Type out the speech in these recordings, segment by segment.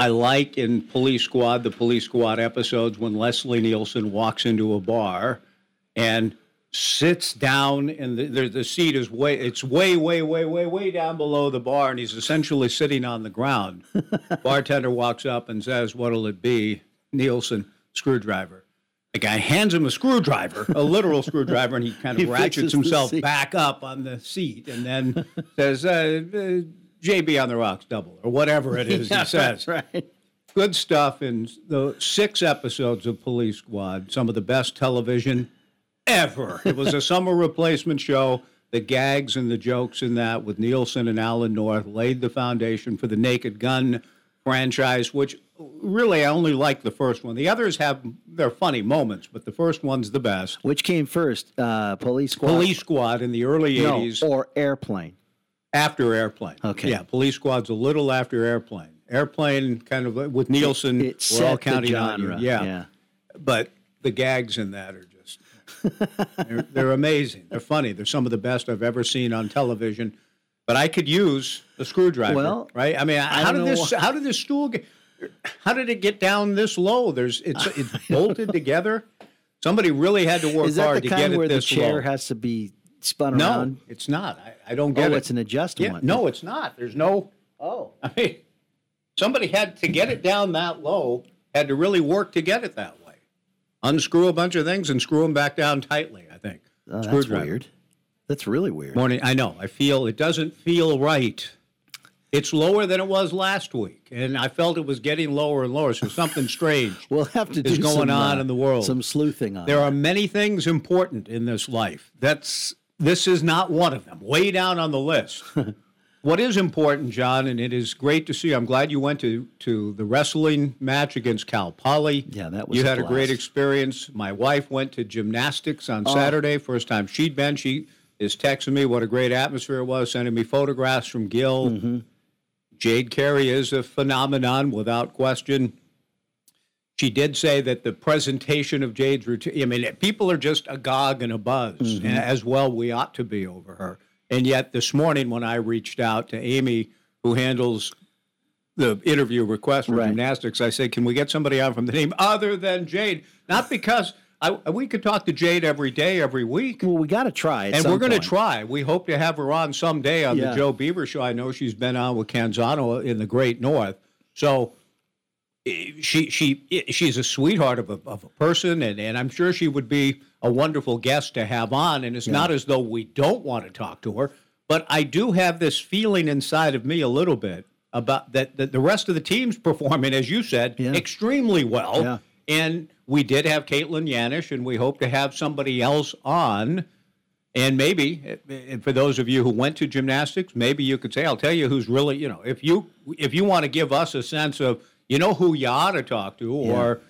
I like in Police Squad, the Police Squad episodes, when Leslie Nielsen walks into a bar and sits down, and the, the, the seat is way, it's way, way, way, way, way down below the bar, and he's essentially sitting on the ground. Bartender walks up and says, What'll it be? Nielsen, screwdriver. The guy hands him a screwdriver, a literal screwdriver, and he kind He of ratchets himself back up on the seat and then says, uh, uh, JB on the rocks double, or whatever it is Yeah, he says. that's right. Good stuff in the six episodes of Police Squad, some of the best television ever. It was a summer replacement show. The gags and the jokes in that with Nielsen and Alan North laid the foundation for the Naked Gun franchise, which really I only like the first one. The others have their funny moments, but the first one's the best. Which came first, uh, Police Squad? Police Squad in the early no, 80s, or Airplane? After Airplane. Okay. Yeah, Police Squad's a little after Airplane. Airplane kind of with Nielsen, It we're all the counting on you. genre. Yeah. yeah. But the gags in that are just, they're, they're amazing. They're funny. They're some of the best I've ever seen on television. But I could use a screwdriver, Well, right? I mean, how don't did this? How did this stool get? How did it get down this low? There's it's it's bolted together. Somebody really had to work Is that hard the to get kind it where the this chair low. has to be spun no, around? it's not. I, I don't get Oh, it. it's an adjustment. Yeah, no, it's not. There's no. Oh. I mean, somebody had to get it down that low. Had to really work to get it that way. Unscrew a bunch of things and screw them back down tightly. I think. Oh, that's weird. That's really weird. Morning. I know. I feel it doesn't feel right. It's lower than it was last week, and I felt it was getting lower and lower. So something strange We'll have to is do going some, on uh, in the world. Some sleuthing on There it. are many things important in this life. That's this is not one of them. Way down on the list. what is important, John, and it is great to see. I'm glad you went to to the wrestling match against Cal Poly. Yeah, that was you a had a great. Oh. experience. My wife went to gymnastics on Saturday. First time she'd been. She is texting me what a great atmosphere it was, sending me photographs from Gill. Mm-hmm. Jade Carey is a phenomenon without question. She did say that the presentation of Jade's routine, I mean, people are just agog and a buzz, Mm-hmm. and as well we ought to be over her. And yet this morning when I reached out to Amy, who handles the interview request for Right. gymnastics, I said, can we get somebody on from the team other than Jade? Not because I, we could talk to Jade every day, every week. well, we got to try. And we're going to try. We hope to have her on someday on Yeah. the Joe Beaver show. I know she's been on with Canzano in the Great North. So she she she's a sweetheart of a, of a person, and, and I'm sure she would be a wonderful guest to have on. And it's not as though we don't want to talk to her, but I do have this feeling inside of me a little bit about that, that the rest of the team's performing, as you said, Yeah. extremely well. Yeah. And we did have Caitlin Yanish, and we hope to have somebody else on. And maybe, eh, for those of you who went to gymnastics, maybe you could say, "I'll tell you who's really, you know, if you if you want to give us a sense of, you know, who you ought to talk to, or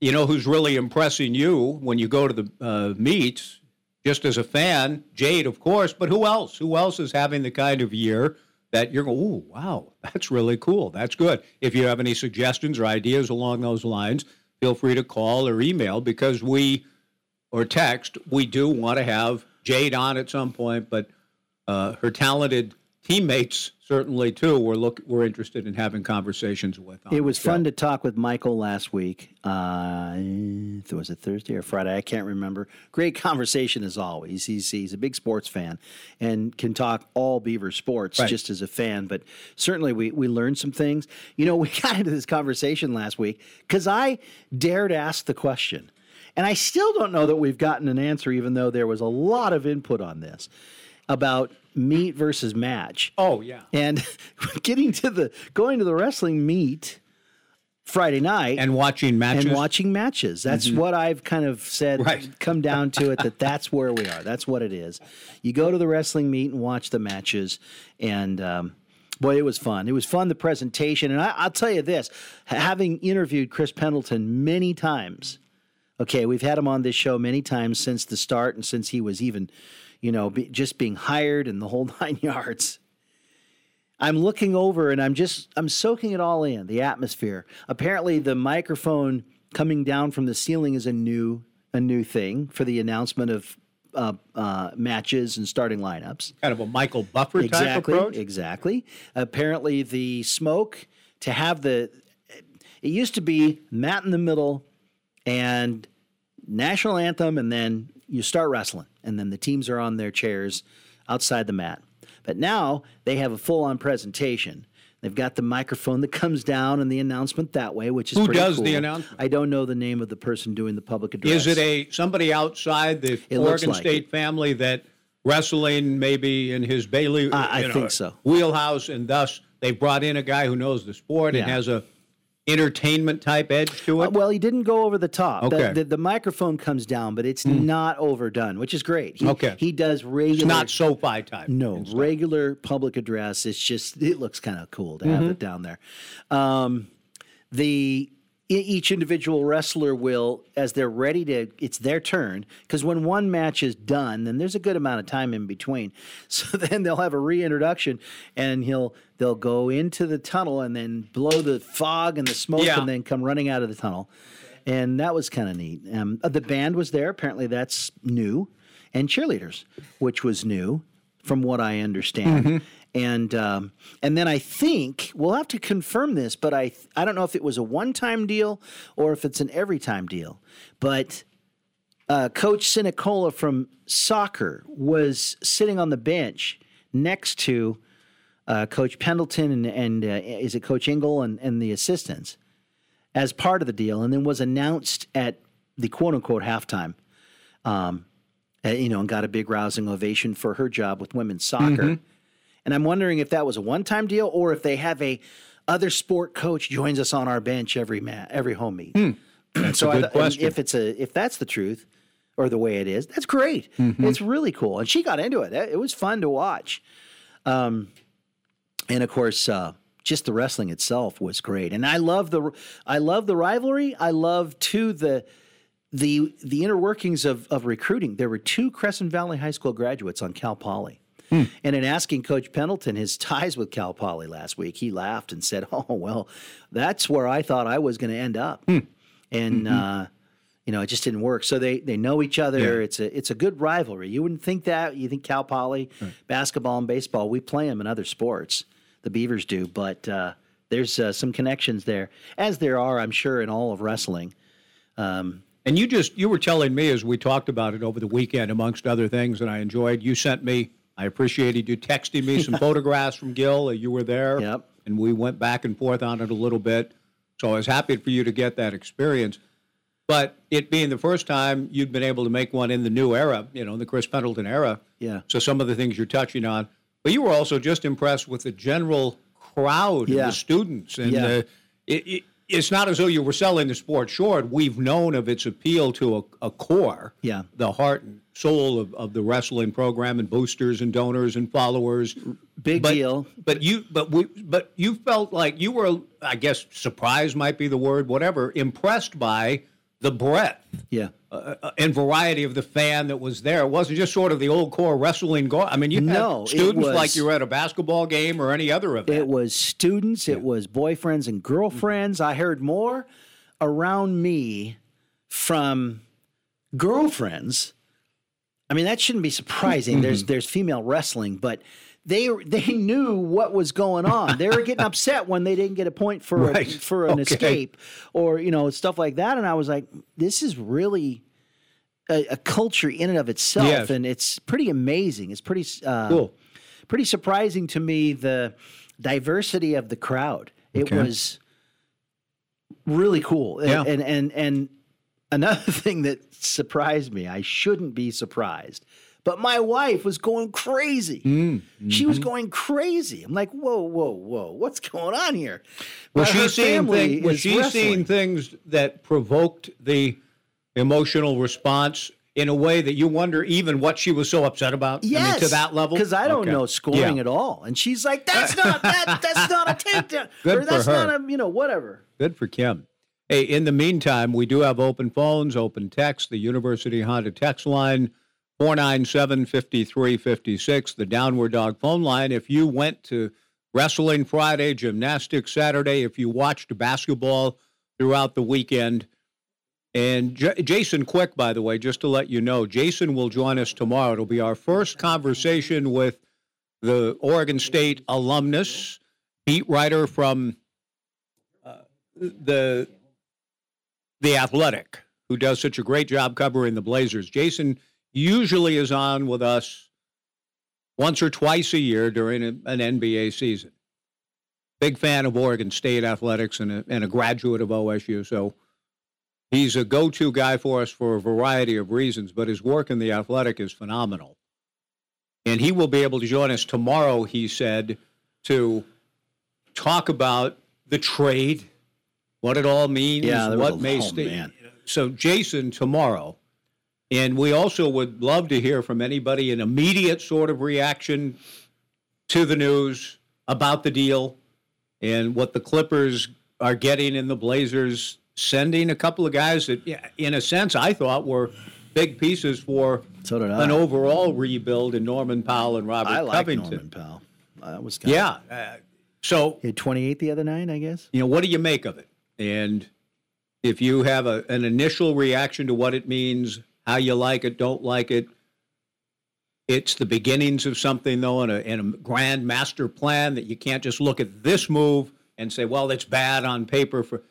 you know, who's really impressing you when you go to the uh, meets, just as a fan, Jade, of course, but who else? Who else is having the kind of year that you're going, "Ooh, wow, that's really cool. That's good." If you have any suggestions or ideas along those lines, feel free to call or email because we or text, we do want to have Jade on at some point, but uh, her talented teammates certainly too. We're look we're interested in having conversations with. on It was fun to talk with Michael last week. Uh, was it Thursday or Friday? I can't remember. Great conversation as always. He's he's a big sports fan and can talk all Beaver sports Right. just as a fan. But certainly we we learned some things. You know, we got into this conversation last week because I dared ask the question, and I still don't know that we've gotten an answer, even though there was a lot of input on this about meet versus match. Oh yeah. And getting to the going to the wrestling meet Friday night And watching matches. and watching matches. That's what I've kind of said. Right. Come down to it that that's where we are. That's what it is. You go to the wrestling meet and watch the matches, and um, boy, it was fun. It was fun the presentation, and I, I'll tell you this: having interviewed Chris Pendleton many times. Okay, we've had him on this show many times since the start, and since he was even, you know, be, just being hired and the whole nine yards. I'm looking over and I'm just I'm soaking it all in the atmosphere. Apparently, the microphone coming down from the ceiling is a new a new thing for the announcement of uh, uh, matches and starting lineups. kind of a Michael Buffer type Exactly, approach. exactly. Apparently, the smoke to have the It used to be mat in the middle and national anthem, and then you start wrestling, and then the teams are on their chairs outside the mat. But now they have a full on presentation. They've got the microphone that comes down and the announcement that way, which is Who does the cool. announcement? I don't know the name of the person doing the public address. Is it a somebody outside the It Oregon like State family that wrestling maybe in his Bailey? I- I know, think so. Wheelhouse, and thus they brought in a guy who knows the sport and has a entertainment type edge to it. Uh, well, he didn't go over the top. The- Okay. The, the, microphone comes down, but it's not overdone, which is great. He, Okay. He does regular. it's not SoFi type. No, regular public address. It's just it looks kind of cool to have Mm-hmm. it down there. Um, the each individual wrestler will, as they're ready to, it's their turn. Because when one match is done, then there's a good amount of time in between. So then they'll have a reintroduction, and he'll they'll go into the tunnel and then blow the fog and the smoke, Yeah. and then come running out of the tunnel. And that was kind of neat. Um, uh, the band was there. Apparently, that's new, and cheerleaders, which was new, from what I understand. And um, and then I think we'll have to confirm this, but I I don't know if it was a one time deal or if it's an every time deal. But uh, Coach Sinacola from soccer was sitting on the bench next to uh, Coach Pendleton and, and uh, is it Coach Engel and, and the assistants as part of the deal, and then was announced at the quote unquote halftime. Um, uh, you know, and got a big rousing ovation for her job with women's soccer. And I'm wondering if that was a one time deal or if they have a other sport coach joins us on our bench every ma- every home meet. That's so a I good th- question. if it's a if that's the truth or the way it is, that's great. Mm-hmm. It's really cool, and she got into it. It was fun to watch. Um, and of course, uh, just the wrestling itself was great. And I love the I love the rivalry. I love too the the the inner workings of of recruiting. There were two Crescent Valley High School graduates on Cal Poly. And in asking Coach Pendleton his ties with Cal Poly last week, he laughed and said, "Oh well, that's where I thought I was going to end up." And uh, you know, it just didn't work. So they they know each other. Yeah. It's a it's a good rivalry. You wouldn't think that. You think Cal Poly, basketball and baseball, we play them in other sports. The Beavers do, but uh, there's uh, some connections there, as there are, I'm sure, in all of wrestling. Um, And you just you were telling me as we talked about it over the weekend, amongst other things, and I enjoyed. You sent me. I appreciated you texting me some photographs from Gill. You were there, Yep. and we went back and forth on it a little bit. So I was happy for you to get that experience. But it being the first time you'd been able to make one in the new era, you know, the Chris Pendleton era. Yeah. So some of the things you're touching on, but you were also just impressed with the general crowd Yeah. and the students, and Yeah. uh, it, it, it's not as though you were selling the sport short. We've known of its appeal to a, a core, Yeah. the heart and soul of, of the wrestling program, and boosters and donors and followers. big But- deal. But you, but we, but you felt like you were, I guess, surprised might be the word, whatever, impressed by the breadth Yeah. uh, uh, and variety of the fan that was there. It wasn't just sort of the old core wrestling. Go- I mean, you No, had students was- like you were at a basketball game or any other event. It was students, it was boyfriends and girlfriends. I heard more around me from girlfriends. I mean, that shouldn't be surprising. There's there's female wrestling, but they they knew what was going on. They were getting upset when they didn't get a point for a, for an Okay. escape or you know stuff like that. And I was like, this is really a, a culture in and of itself, Yes. and it's pretty amazing. It's pretty uh, Cool. pretty surprising to me the diversity of the crowd. It Okay. was really cool. Yeah. And and and another thing that surprised me, I shouldn't be surprised. But my wife was going crazy. Mm, She was mm-hmm. going crazy. I'm like, whoa, whoa, whoa, what's going on here? Was she seeing things? Was she seeing things that provoked the emotional response in a way that you wonder even what she was so upset about? Yes, I mean, to that level. because I don't Okay. know scoring Yeah. at all, and she's like, "That's not that. That's not a takedown, Good or for that's her. not a you know whatever." Good for Kim. Hey, in the meantime, we do have open phones, open text, the University Honda text line, 497 5356, the Downward Dog phone line. If you went to wrestling Friday, gymnastics Saturday, if you watched basketball throughout the weekend, and J- Jason Quick, by the way, just to let you know, Jason will join us tomorrow. It'll be our first conversation with the Oregon State alumnus, beat writer from uh, the the athletic, who does such a great job covering the Blazers. Jason usually is on with us once or twice a year during a, an NBA season. Big fan of Oregon State athletics and a, and a graduate of OSU. So he's a go to guy for us for a variety of reasons, but his work in the athletic is phenomenal. And he will be able to join us tomorrow, he said, to talk about the trade, what it all means, Yeah, what may oh, stay. So, Jason, tomorrow, and we also would love to hear from anybody an immediate sort of reaction to the news about the deal and what the Clippers are getting in the Blazers, sending a couple of guys that, in a sense, I thought were big pieces for So an overall rebuild in Norman Powell and Robert I like Covington. Norman Powell. That was kind Yeah. Uh, so He had 28 the other night, I guess. you know, what do you make of it? And if you have a, an initial reaction to what it means, how you like it, don't like it, it's the beginnings of something, though, and a grand master plan that you can't just look at this move and say, well, it's bad on paper. For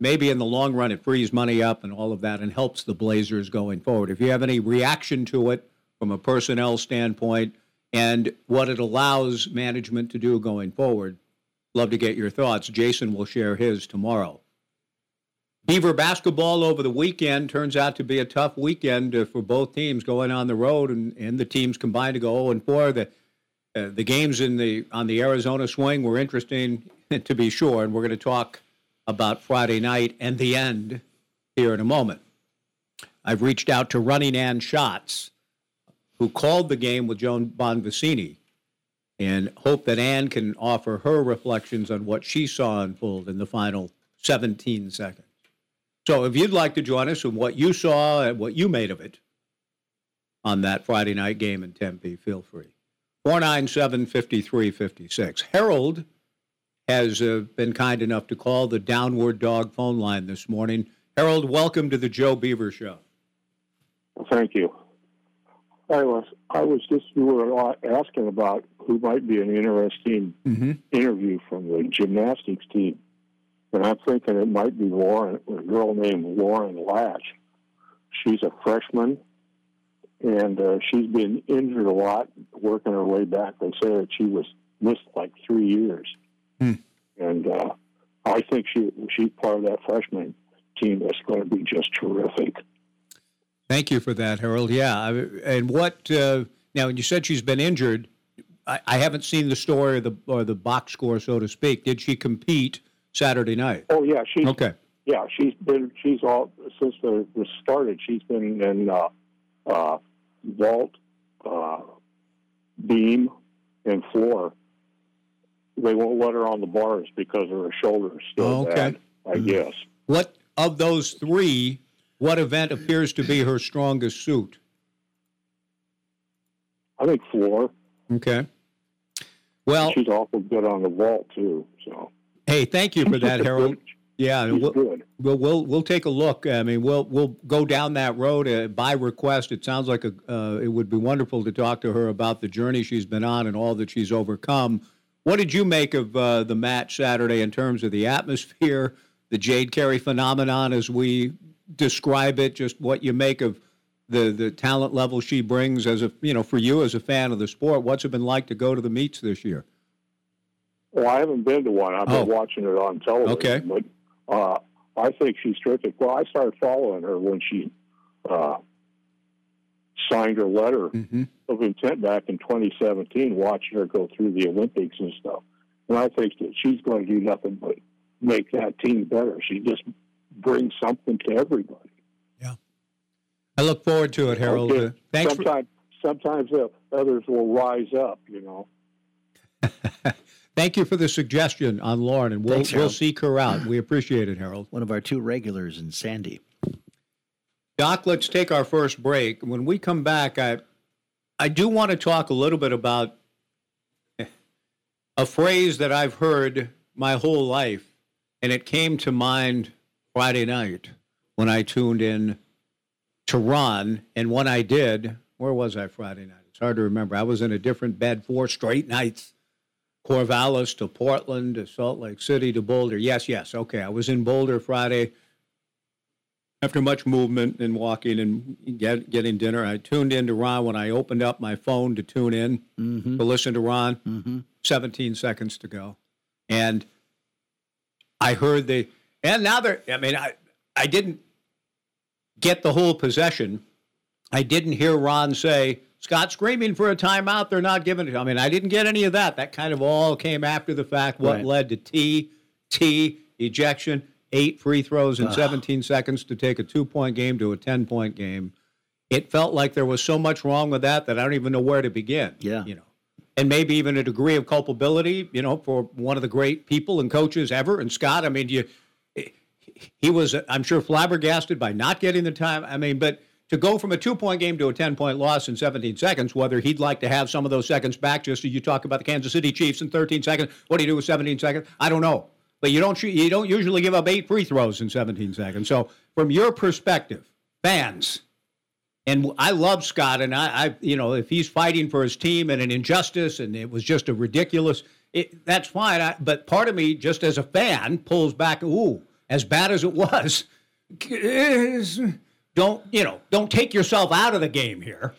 maybe in the long run, it frees money up and all of that and helps the Blazers going forward. If you have any reaction to it from a personnel standpoint and what it allows management to do going forward, love to get your thoughts. Jason will share his tomorrow. Beaver basketball over the weekend turns out to be a tough weekend uh, for both teams going on the road, and, and the teams combined to go 0 and 4. The uh, the games in the on the Arizona swing were interesting to be sure, and we're going to talk about Friday night and the end here in a moment. I've reached out to Running Ann Schatz, who called the game with Joan Bonvicini, and hope that Ann can offer her reflections on what she saw unfold in the final 17 seconds. So if you'd like to join us and what you saw and what you made of it on that Friday night game in Tempe, feel free. 497 5356. Harold has uh, been kind enough to call the Downward Dog phone line this morning. Harold, welcome to the Joe Beaver Show. Thank you. I was I was just you were asking about who might be an interesting Mm-hmm. interview from the gymnastics team, and I'm thinking it might be Lauren, a girl named Lauren Letzsch. She's a freshman, and uh, she's been injured a lot working her way back. They say that she was missed like three years, Hmm. and uh, I think she she's part of that freshman team that's going to be just terrific. Thank you for that, Harold. Yeah. And what, uh, now, When you said she's been injured. I, I haven't seen the story or the, or the box score, so to speak. Did she compete Saturday night? Oh yeah, she's Okay. Yeah, she's been she's all since the was started. She's been in uh, uh, vault, uh, beam, and floor. They won't let her on the bars because of her shoulders still Oh, okay. bad. I guess. What of those three, what event appears to be her strongest suit? I think floor. Okay. Well, She's awful good on the vault too. So hey, thank you for that, Harold. Yeah, we'll, we'll we'll we'll take a look. I mean, we'll we'll go down that road uh, by request. It sounds like a uh, it would be wonderful to talk to her about the journey she's been on and all that she's overcome. What did you make of uh, the match Saturday in terms of the atmosphere, the Jade Carey phenomenon as we describe it? Just what you make of the the talent level she brings as a you know for you as a fan of the sport. What's it been like to go to the meets this year? Well, I haven't been to one. I've been Oh. watching it on television. Okay. But uh, I think she's terrific. Well, I started following her when she uh, signed her letter Mm-hmm. of intent back in 2017, watching her go through the Olympics and stuff. And I think that she's going to do nothing but make that team better. She just brings something to everybody. Yeah. I look forward to it, Harold. Okay. Uh, thanks. For, sometimes, sometimes uh, others will rise up. You know. Thank you for the suggestion on Lauren, and we'll Thanks, we'll seek her out. We appreciate it, Harold. One of our two regulars in Sandy. Doc, let's take our first break. When we come back, I I do want to talk a little bit about a phrase that I've heard my whole life, and it came to mind Friday night when I tuned in to Ron, and when I did, where was I Friday night? It's hard to remember. I was in a different bed four straight nights. Corvallis to Portland to Salt Lake City to Boulder. Yes, yes. Okay. I was in Boulder Friday after much movement and walking and get, getting dinner. I tuned in to Ron when I opened up my phone to tune in Mm-hmm. to listen to Ron. Mm-hmm. 17 seconds to go. And I heard the, and now they're, I mean, I, I didn't get the whole possession. I didn't hear Ron say, Scott screaming for a timeout. They're not giving it. I mean, I didn't get any of that. That kind of all came after the fact. What Right. led to T, T, ejection, eight free throws in 17 seconds to take a two point game to a 10 point game. It felt like there was so much wrong with that that I don't even know where to begin. Yeah. You know, and maybe even a degree of culpability, you know, for one of the great people and coaches ever. And Scott, I mean, you, he was, I'm sure, flabbergasted by not getting the time. I mean, but to go from a two point game to a 10 point loss in 17 seconds, whether he'd like to have some of those seconds back, just as you talk about the Kansas City Chiefs in 13 seconds, what do you do with 17 seconds? I don't know. But you don't, you don't usually give up eight free throws in 17 seconds. So, from your perspective, fans, and I love Scott, and I, I, you know, if he's fighting for his team and an injustice, and it was just a ridiculous, it, that's fine. I, but part of me, just as a fan, pulls back. Ooh, as bad as it was, don't you know? Don't take yourself out of the game here.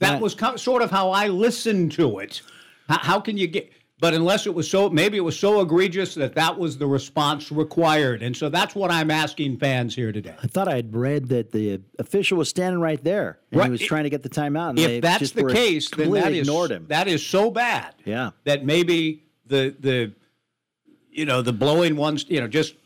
That was kind sort of how I listened to it. How, how can you get? But unless it was so, maybe it was so egregious that that was the response required, and so that's what I'm asking fans here today. I thought I'd read that the official was standing right there and Right. he was trying to get the timeout. And they if that's the case, then that is ignored him. that is so bad. Yeah. that maybe the the you know the blowing ones. You know, just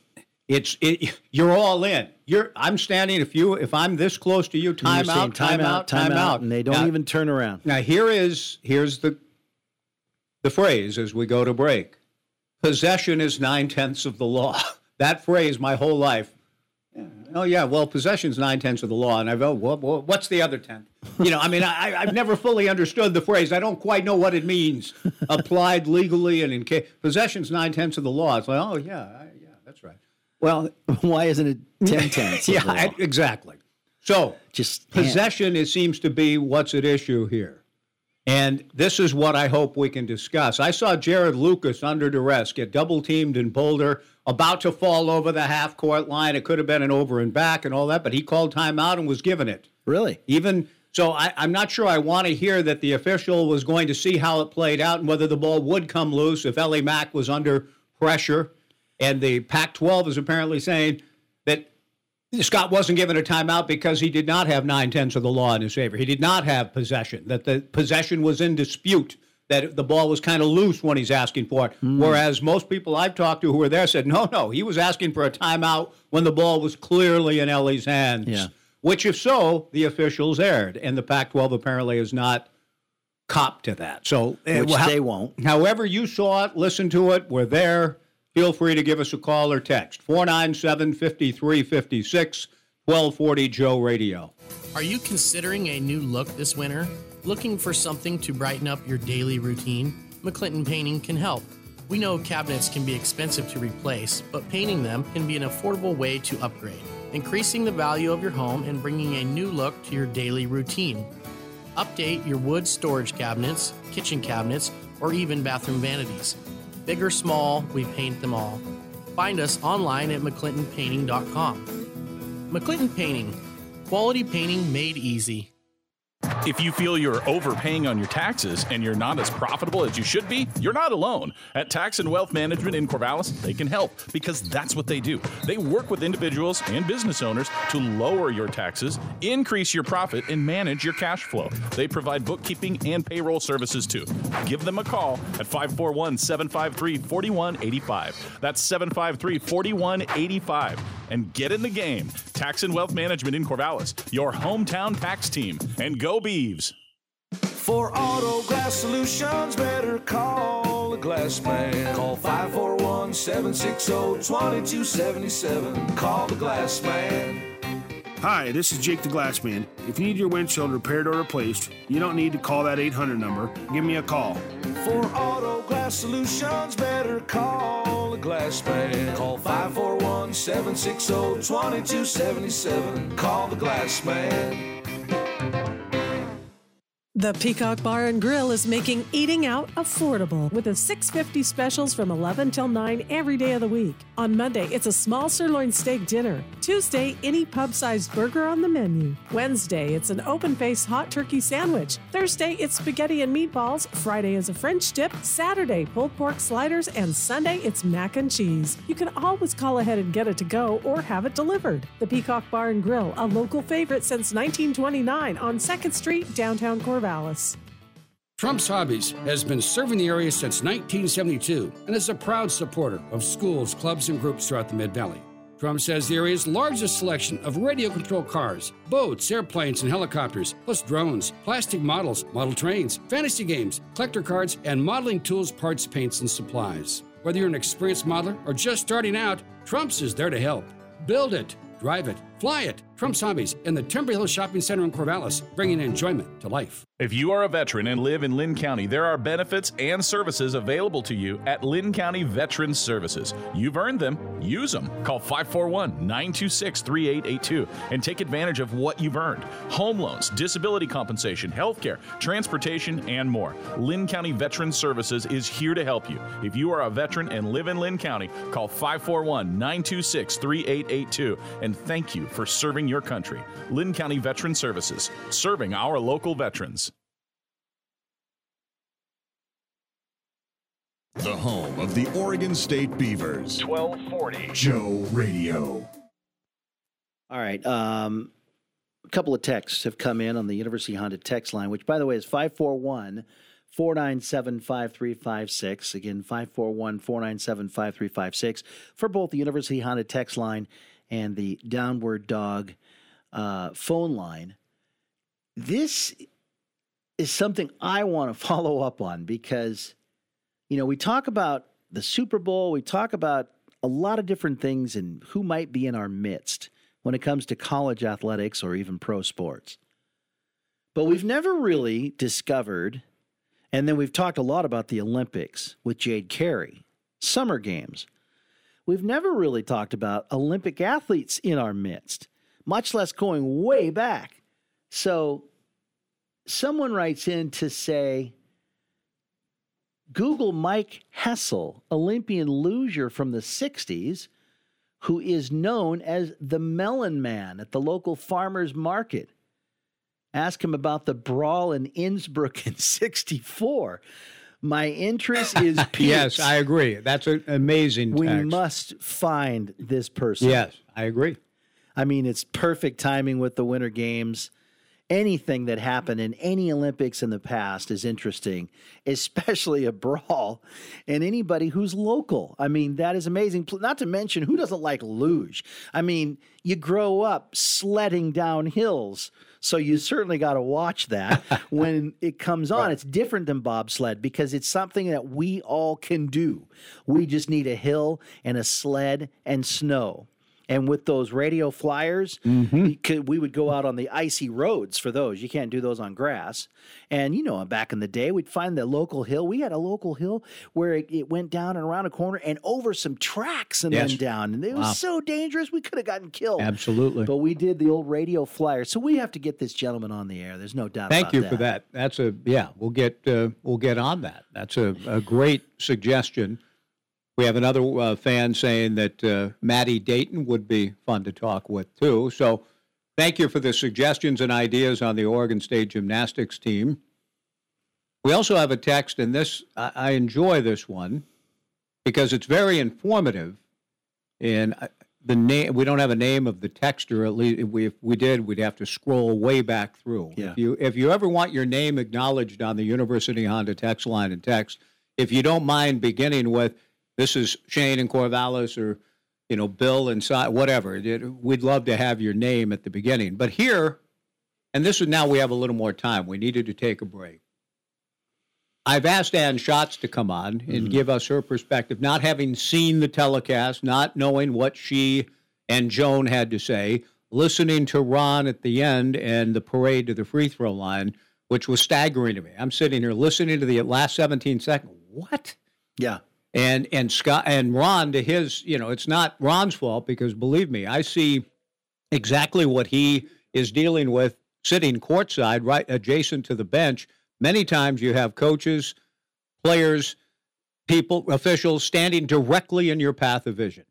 it's it. You're all in. You're. I'm standing. If you if I'm this close to you, time out, time out, time out, and they don't Now- even turn around. Now here is here's the the phrase as we go to break. Possession is nine tenths of the law. That phrase, my whole life. Oh yeah, well, possession's nine tenths of the law, and I've oh, well, well, what's the other tenth? You know, I mean, I, I've never fully understood the phrase. I don't quite know what it means applied legally and in case possession's nine tenths of the law. It's like, oh yeah, I, yeah. Well, Why isn't it 10 tenths? yeah? I- exactly. So Just hand- possession, it seems to be what's at issue here. And this is what I hope we can discuss. I saw Jarod Lucas under duress get double teamed in Boulder, about to fall over the half court line. It could have been an over and back and all that, but he called timeout and was given it. Really? Even so, I, I'm not sure I want to hear that the official was going to see how it played out and whether the ball would come loose if Ellie Mack was under pressure. And the Pac 12 is apparently saying that Scott wasn't given a timeout because he did not have nine tenths of the law in his favor. He did not have possession, that the possession was in dispute, that the ball was kind of loose when he's asking for it. Whereas most people I've talked to who were there said, no, no, he was asking for a timeout when the ball was clearly in Ellie's hands. Yeah. Which, if so, the officials erred. And the Pac 12 apparently is not copped to that. So, eh, Which well, they won't. However, you saw it, listen to it, we're there. Feel free to give us a call or text 497 5356 1240 Joe Radio. Are you considering a new look this winter? Looking for something to brighten up your daily routine? McClinton Painting can help. We know cabinets can be expensive to replace, but painting them can be an affordable way to upgrade, increasing the value of your home and bringing a new look to your daily routine. Update your wood storage cabinets, kitchen cabinets, or even bathroom vanities. Big or small, we paint them all. Find us online at mcclintonpainting.com. McClinton Painting, quality painting made easy. If you feel you're overpaying on your taxes and you're not as profitable as you should be, you're not alone. At Tax and Wealth Management in Corvallis, they can help because that's what they do. They work with individuals and business owners to lower your taxes, increase your profit, and manage your cash flow. They provide bookkeeping and payroll services too. Give them a call at 541 753 4185. That's 753 4185. And get in the game. Tax and Wealth Management in Corvallis, your hometown tax team. And go Beavs. For auto glass solutions, better call the glass man. Call 541 760 2277. Call the glass man. Hi, this is Jake the Glassman. If you need your windshield repaired or replaced, you don't need to call that 800 number. Give me a call. For auto glass solutions, better call the glass man. Call 541 760 2277. Call the glass man. The Peacock Bar and Grill is making eating out affordable with a 650 specials from 11 till 9 every day of the week. On Monday, it's a small sirloin steak dinner. Tuesday, any pub-sized burger on the menu. Wednesday, it's an open-faced hot turkey sandwich. Thursday, it's spaghetti and meatballs. Friday is a French dip. Saturday, pulled pork sliders, and Sunday, it's mac and cheese. You can always call ahead and get it to go or have it delivered. The Peacock Bar and Grill, a local favorite since 1929 on 2nd Street, downtown Corvallis. Trump's Hobbies has been serving the area since 1972 and is a proud supporter of schools, clubs, and groups throughout the Mid Valley. Trump's has the area's largest selection of radio controlled cars, boats, airplanes, and helicopters, plus drones, plastic models, model trains, fantasy games, collector cards, and modeling tools, parts, paints, and supplies. Whether you're an experienced modeler or just starting out, Trump's is there to help. Build it, drive it, fly it. Trump's Hobbies in the Timber Hill Shopping Center in Corvallis, bringing enjoyment to life. If you are a veteran and live in Linn County, there are benefits and services available to you at Linn County Veterans Services. You've earned them, use them. Call 541 926 3882 and take advantage of what you've earned home loans, disability compensation, health care, transportation, and more. Linn County Veterans Services is here to help you. If you are a veteran and live in Linn County, call 541 926 3882 and thank you for serving your country. Linn County Veteran Services, serving our local veterans. The home of the Oregon State Beavers. 1240. Joe Radio. All right. Um, a couple of texts have come in on the University Honda text line, which, by the way, is 541 497 5356. Again, 541 497 5356 for both the University Honda text line and the Downward Dog uh, phone line. This is something I want to follow up on because, you know, we talk about the Super Bowl, we talk about a lot of different things and who might be in our midst when it comes to college athletics or even pro sports. But we've never really discovered, and then we've talked a lot about the Olympics with Jade Carey, summer games. We've never really talked about Olympic athletes in our midst, much less going way back. So someone writes in to say, Google Mike Hessel, Olympian luger from the 60s, who is known as the Melon Man at the local farmer's market. Ask him about the brawl in Innsbruck in 64. My interest is piqued. Yes, I agree. That's an amazing We text. must find this person. Yes, I agree. I mean, it's perfect timing with the Winter Games. Anything that happened in any Olympics in the past is interesting, especially a brawl and anybody who's local. I mean, that is amazing. Not to mention, who doesn't like luge? I mean, you grow up sledding down hills, so you certainly got to watch that when it comes on. It's different than bobsled because it's something that we all can do. We just need a hill and a sled and snow. And with those radio flyers, we, could, we would go out on the icy roads for those. You can't do those on grass. And, you know, back in the day, we'd find the local hill. We had a local hill where it, it went down and around a corner and over some tracks and Yes. then down. And it Wow. was so dangerous, we could have gotten killed. Absolutely. But we did the old radio flyer. So we have to get this gentleman on the air. There's no doubt Thank you for that. That's a yeah. We'll get uh, we'll get on that. That's a, a great suggestion. We have another uh, fan saying that uh, Maddie Dayton would be fun to talk with too. So, thank you for the suggestions and ideas on the Oregon State gymnastics team. We also have a text, and this I, I enjoy this one because it's very informative. And the name we don't have a name of the texter. At least if we if we did, we'd have to scroll way back through. Yeah. If you if you ever want your name acknowledged on the University Honda text line and text, if you don't mind beginning with this is Shane and Corvallis or you know Bill and si- whatever, we'd love to have your name at the beginning. But here, and this is now we have a little more time. We needed to take a break. I've asked Ann Schatz to come on and mm-hmm. give us her perspective, not having seen the telecast, not knowing what she and Joan had to say, listening to Ron at the end and the parade to the free throw line, which was staggering to me. I'm sitting here listening to the last 17 seconds. What? Yeah. And and Scott and Ron to his, you know, it's not Ron's fault because believe me, I see exactly what he is dealing with sitting courtside, right adjacent to the bench. Many times you have coaches, players, people, officials standing directly in your path of vision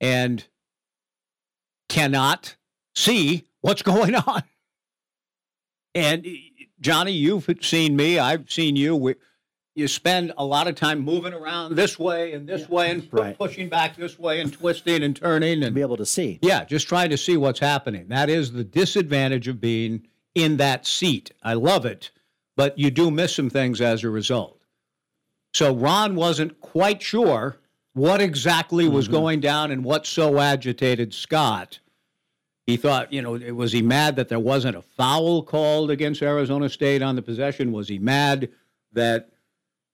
and cannot see what's going on. And Johnny, you've seen me, I've seen you. We, you spend a lot of time moving around this way and this way and Right. pushing back this way and twisting and turning and be able to see. yeah, just trying to see what's happening. That is the disadvantage of being in that seat. I love it, but you do miss some things as a result. So Ron wasn't quite sure what exactly was mm-hmm. going down and what so agitated Scott. He thought, you know, was he mad that there wasn't a foul called against Arizona State on the possession? Was he mad that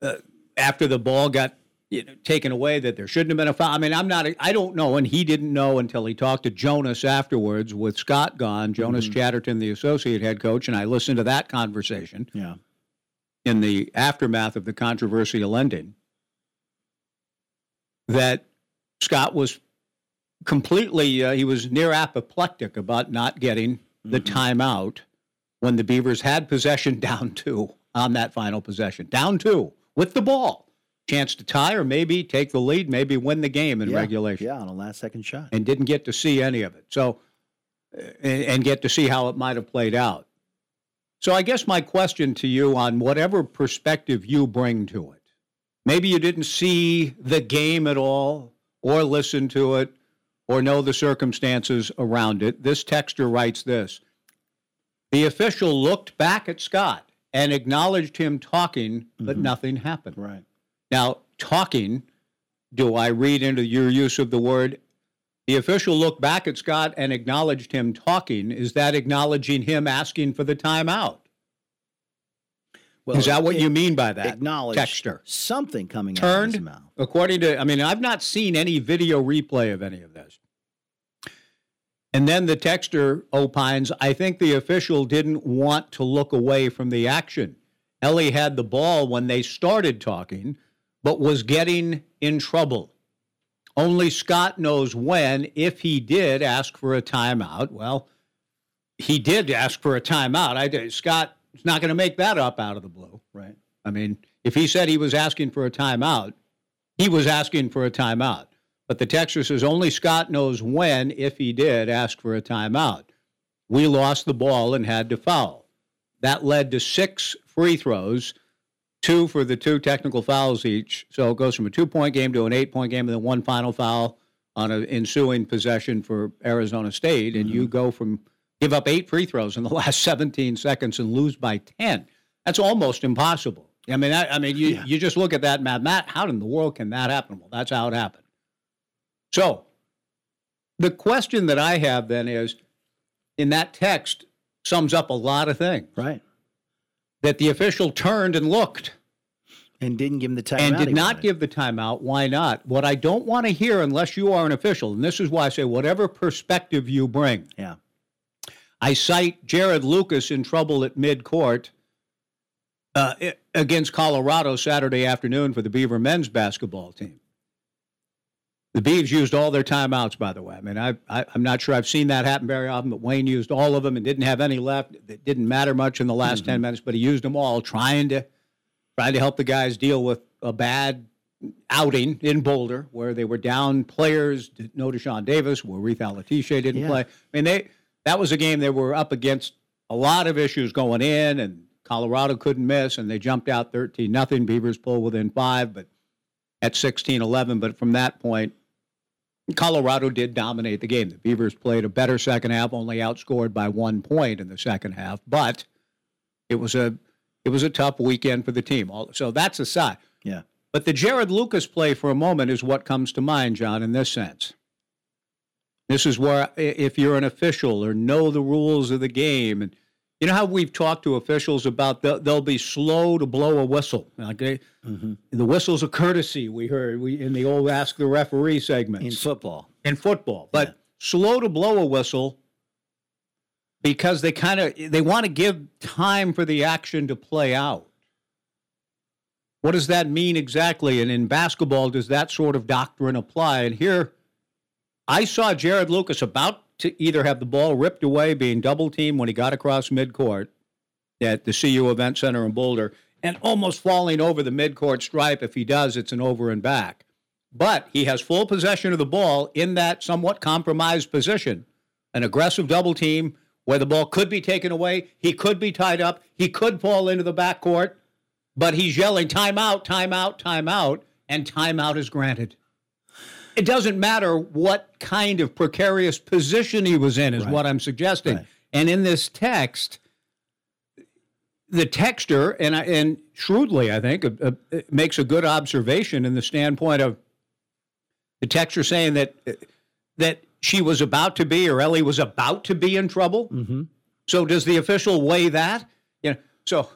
uh, after the ball got you know, taken away that there shouldn't have been a foul? I mean, I'm not, I don't know, and he didn't know until he talked to Jonas afterwards with Scott gone, Jonas Chatterton, the associate head coach, and I listened to that conversation Yeah. in the aftermath of the controversial ending that Scott was completely uh, he was near apoplectic about not getting the timeout when the Beavers had possession down two on that final possession down two with the ball chance to tie or maybe take the lead maybe win the game in yeah. regulation Yeah, on a last second shot. and didn't get to see any of it. So, and, and get to see how it might have played out. So, I guess my question to you on whatever perspective you bring to it, maybe you didn't see the game at all, or listen to it, or know the circumstances around it. This texter writes this The official looked back at Scott and acknowledged him talking, but mm-hmm. nothing happened. Right. Now, talking, do I read into your use of the word? The official looked back at Scott and acknowledged him talking. Is that acknowledging him asking for the timeout? Well, Is that what you mean by that? Acknowledge Texter. something coming out of his mouth. according to, I mean, I've not seen any video replay of any of this. And then the texter opines, I think the official didn't want to look away from the action. Ellie had the ball when they started talking, but was getting in trouble. Only Scott knows when, if he did ask for a timeout. Well, he did ask for a timeout. I Scott is not going to make that up out of the blue. Right. I mean, if he said he was asking for a timeout, he was asking for a timeout. But the texter says only Scott knows when, if he did, ask for a timeout. We lost the ball and had to foul. That led to six free throws, two for the two technical fouls each. So it goes from a two point game to an eight point game, and then one final foul on an ensuing possession for Arizona State. And you mm-hmm. go from give up eight free throws in the last 17 seconds and lose by 10. That's almost impossible. I mean, I, I mean, you, you just look at that, Matt. Matt, how in the world can that happen? Well, that's how it happened. So, the question that I have then is, in that text, sums up a lot of things. Right. That the official turned and looked And didn't give him the timeout. and did not wanted. give the timeout. Why not? What I don't want to hear, unless you are an official, and this is why I say whatever perspective you bring. Yeah. I cite Jarod Lucas in trouble at midcourt uh, against Colorado Saturday afternoon for the Beaver men's basketball team. The Beavs used all their timeouts, by the way. I mean, I, I, I'm not sure I've seen that happen very often, but Wayne used all of them and didn't have any left. It didn't matter much in the last mm-hmm. 10 minutes, but he used them all, trying to trying to help the guys deal with a bad outing in Boulder where they were down players. No Dashawn Davis, where Warith Alatishe didn't Yeah. play. I mean, they that was a game they were up against a lot of issues going in, and Colorado couldn't miss, and they jumped out 13 nothing. Beavers pull within five, but at 16 11. But from that point, Colorado did dominate the game. The Beavers played a better second half, only outscored by one point in the second half, but it was a it was a tough weekend for the team. So that's aside. Yeah. But the Jarod Lucas play for a moment is what comes to mind, John, in this sense. This is where, if you're an official or know the rules of the game, and you know how we've talked to officials about they'll, they'll be slow to blow a whistle. Okay, mm-hmm. the whistle's a courtesy. We heard we in the old ask the referee segments In football. in football, but slow to blow a whistle because they kind of they want to give time for the action to play out. What does that mean exactly? And in basketball, does that sort of doctrine apply? And here, I saw Jarod Lucas about to either have the ball ripped away, being double teamed when he got across midcourt at the CU Event Center in Boulder, and almost falling over the midcourt stripe. If he does, it's an over and back. But he has full possession of the ball in that somewhat compromised position. An aggressive double team where the ball could be taken away. He could be tied up. He could fall into the backcourt. But he's yelling, timeout, timeout, timeout, and timeout is granted. It doesn't matter what kind of precarious position he was in, is Right. what I'm suggesting. Right. And in this text, the texter and I, and shrewdly, I think, uh, uh, makes a good observation in the standpoint of the texter saying that uh, that she was about to be or Ellie was about to be in trouble. Mm-hmm. So does the official weigh that? You know, so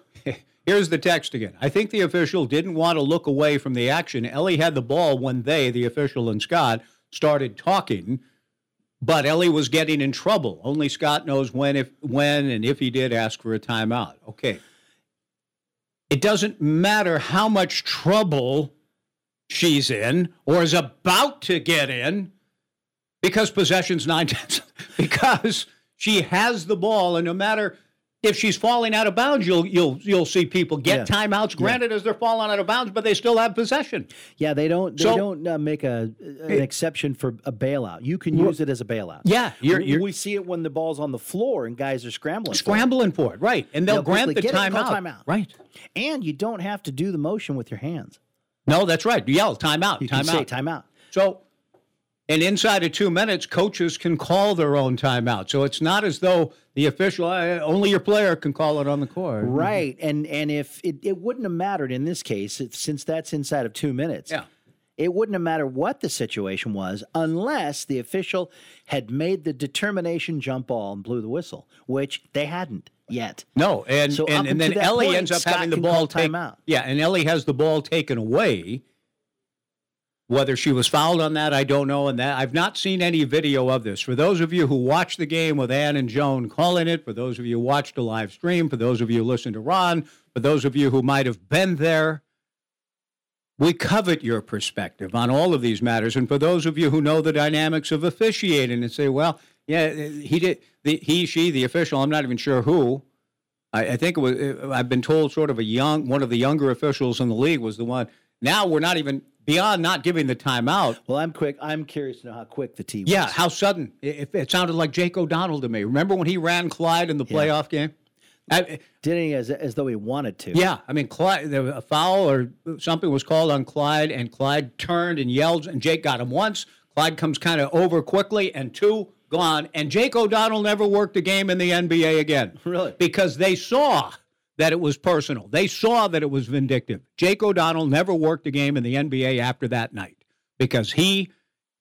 here's the text again. I think the official didn't want to look away from the action. Ellie had the ball when they, the official and Scott, started talking, but Ellie was getting in trouble. Only Scott knows when, if when, and if he did ask for a timeout. Okay. It doesn't matter how much trouble she's in or is about to get in because possession's nine tenths because she has the ball and no matter if she's falling out of bounds you'll you'll you'll see people get Yeah. timeouts granted as they're falling out of bounds but they still have possession Yeah, they don't. They So- don't uh, make a an exception for a bailout. You can use it as a bailout. Yeah, you're- we, you're- we see it when the ball's on the floor and guys are scrambling. for it. scrambling for it right and they'll, They'll grant the it, timeout timeout. right and you don't have to do the motion with your hands. no that's right yell timeout You can say timeout timeout. So, and inside of two minutes, coaches can call their own timeout. So it's not as though the official, uh, only your player can call it on the court. Right, and and if it, it wouldn't have mattered in this case, it, since that's inside of two minutes. Yeah. It wouldn't have mattered what the situation was unless the official had made the determination jump ball and blew the whistle, which they hadn't yet. No, and So and, and then Ellie point, ends up Scott having the ball taken. timeout. Yeah, and Ellie has the ball taken away. Whether she was fouled on that, I don't know. And that I've not seen any video of this. For those of you who watched the game with Ann and Joan calling it, for those of you who watched the live stream, for those of you who listened to Ron, for those of you who might have been there, we covet your perspective on all of these matters. And for those of you who know the dynamics of officiating and say, well, yeah, he did, the, he, she, the official, I'm not even sure who, I, think it was. I've been told sort of a young one of the younger officials in the league was the one. Now we're not even beyond not giving the timeout. Well, I'm quick. I'm curious to know how quick the T was. Yeah, how sudden? It, it sounded like Jake O'Donnell to me. Remember when he ran Clyde in the playoff game? I, Didn't he as, as though he wanted to? yeah, I mean, Clyde, there was a foul or something was called on Clyde, and Clyde turned and yelled, and Jake got him once. Clyde comes kind of over quickly, and two gone. And Jake O'Donnell never worked a game in the NBA again. Really? Because they saw that it was personal. They saw that it was vindictive. Jake O'Donnell never worked a game in the NBA after that night because he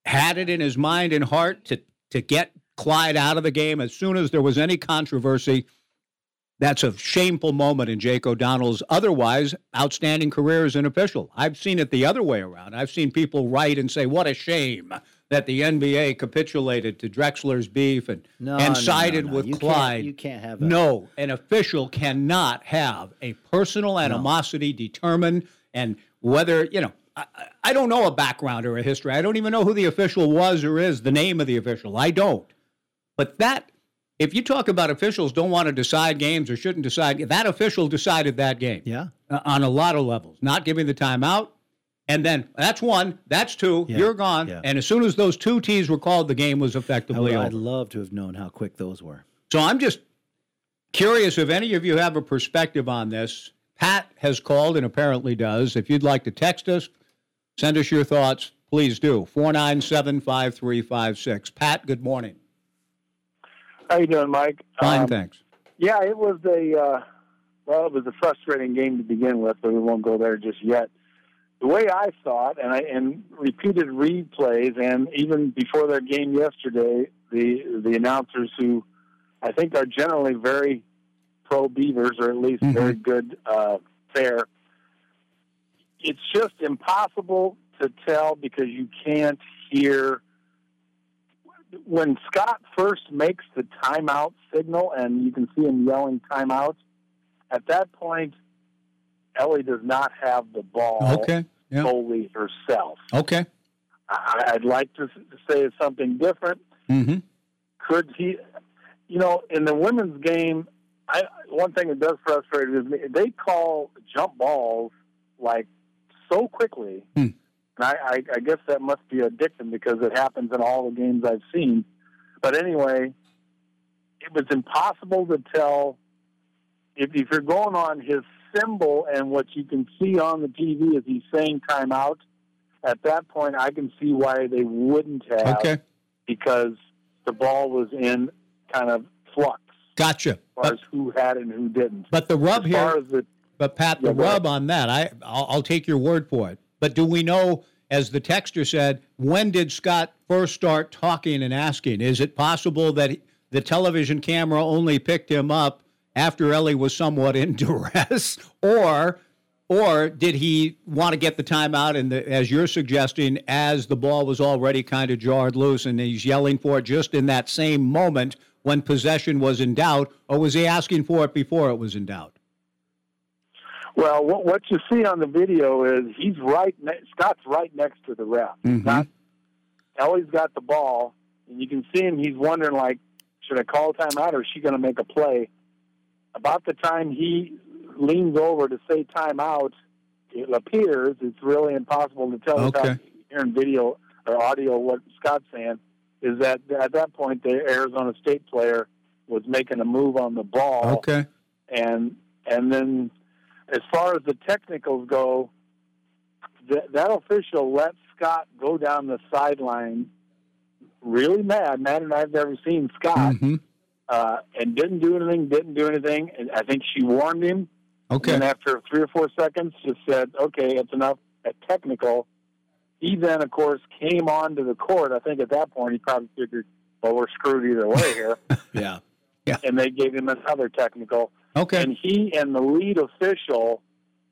had it in his mind and heart to to get Clyde out of the game as soon as there was any controversy. That's a shameful moment in Jake O'Donnell's otherwise outstanding career as an official. I've seen it the other way around. I've seen people write and say, "What a shame that the NBA capitulated to Drexler's beef and No, and no, sided no. with You can't- Clyde." you can't have a- No, an official cannot have a personal animosity determined and whether you know. I, I- I don't know a background or a history. I don't even know who the official was or is. The name of the official, I don't. But that, if you talk about officials don't want to decide games or shouldn't decide, that official decided that game. Yeah. Uh, on a lot of levels, not giving the timeout. And then that's one, that's two, Yeah, you're gone. yeah. And as soon as those two T's were called, the game was I effectively would, over. I'd love to have known how quick those were. So I'm just curious if any of you have a perspective on this. Pat has called and apparently does. If you'd like to text us, send us your thoughts, please do. 497 5356. Pat, good morning. How you doing, Mike? Fine, Um, thanks. Yeah, it was a uh, well, it was a frustrating game to begin with, but we won't go there just yet. The way I saw it, and I and repeated replays, and even before their game yesterday, the the announcers who I think are generally very pro Beavers, or at least very good uh, fair. It's just impossible to tell because you can't hear when Scott first makes the timeout signal, and you can see him yelling timeout. At that point, Ellie does not have the ball Okay. Yeah. solely herself. Okay. I, I'd like to say something different. Mm-hmm. could he? You know, in the women's game, I one thing that does frustrate me. is They call jump balls like so quickly, Hmm. and I, I, I guess that must be addictive because it happens in all the games I've seen. But anyway, it was impossible to tell if, if you're going on his symbol and what you can see on the TV is he's saying timeout. At that point, I can see why they wouldn't have Okay. because the ball was in kind of flux Gotcha. as far But, as who had it and who didn't. but the rub as here, the but Pat, the Yeah, go ahead. rub on that, I I'll, I'll take your word for it. But do we know, as the texter said, when did Scott first start talking and asking? Is it possible that he- the television camera only picked him up after Ellie was somewhat in duress, or or did he want to get the timeout and the, as you're suggesting, as the ball was already kind of jarred loose and he's yelling for it just in that same moment when possession was in doubt, or was he asking for it before it was in doubt? Well, what, what you see on the video is he's right. Ne- Scott's right next to the ref. Mhm. Not Ellie's got the ball, and you can see him. He's wondering, like, should I call timeout or is she going to make a play? About the time he leans over to say timeout, it appears it's really impossible to tell Okay. without hearing video or audio what Scott's saying. Is that at that point the Arizona State player was making a move on the ball Okay. and and then as far as the technicals go, that that official let Scott go down the sideline, really mad, madder than I've ever seen Scott, hmm uh, and didn't do anything, didn't do anything. And I think she warned him, Okay. and after three or four seconds, just said, "Okay, it's enough." At technical, he then, of course, came onto the court. I think at that point he probably figured, "Well, we're screwed either way here," Yeah. Yeah. and they gave him another technical. Okay. And he and the lead official,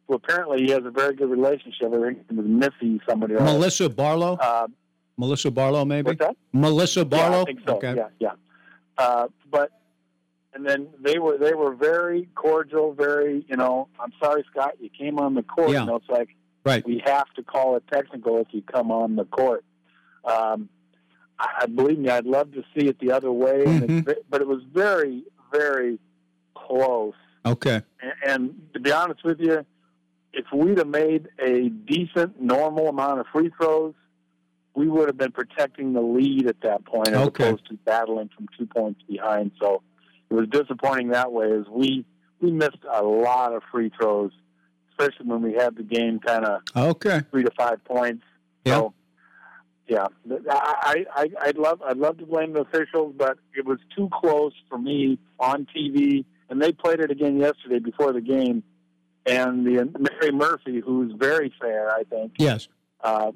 who apparently he has a very good relationship with, I think was Missy, somebody else. Melissa Barlow. Uh, Melissa Barlow, maybe. what's that? Melissa Barlow. Yeah, I think so. Okay. Yeah, yeah. Uh, but and then they were they were very cordial, very you know. I'm sorry, Scott, you came on the court. Yeah. You know, it's like Right. we have to call it technical if you come on the court. Um, I, I believe me, I'd love to see it the other way, and Mhm. it's, but it was very, very close. Okay. And, and to be honest with you, if we'd have made a decent, normal amount of free throws, we would have been protecting the lead at that point, as Okay. opposed to battling from two points behind. So it was disappointing that way, as we we missed a lot of free throws, especially when we had the game kind of Okay. three to five points. So, yeah, I, I, I'd love, I'd love to blame the officials, but it was too close for me on TV, and they played it again yesterday before the game. And the Mary Murphy, who's very fair, I think, Yes. uh,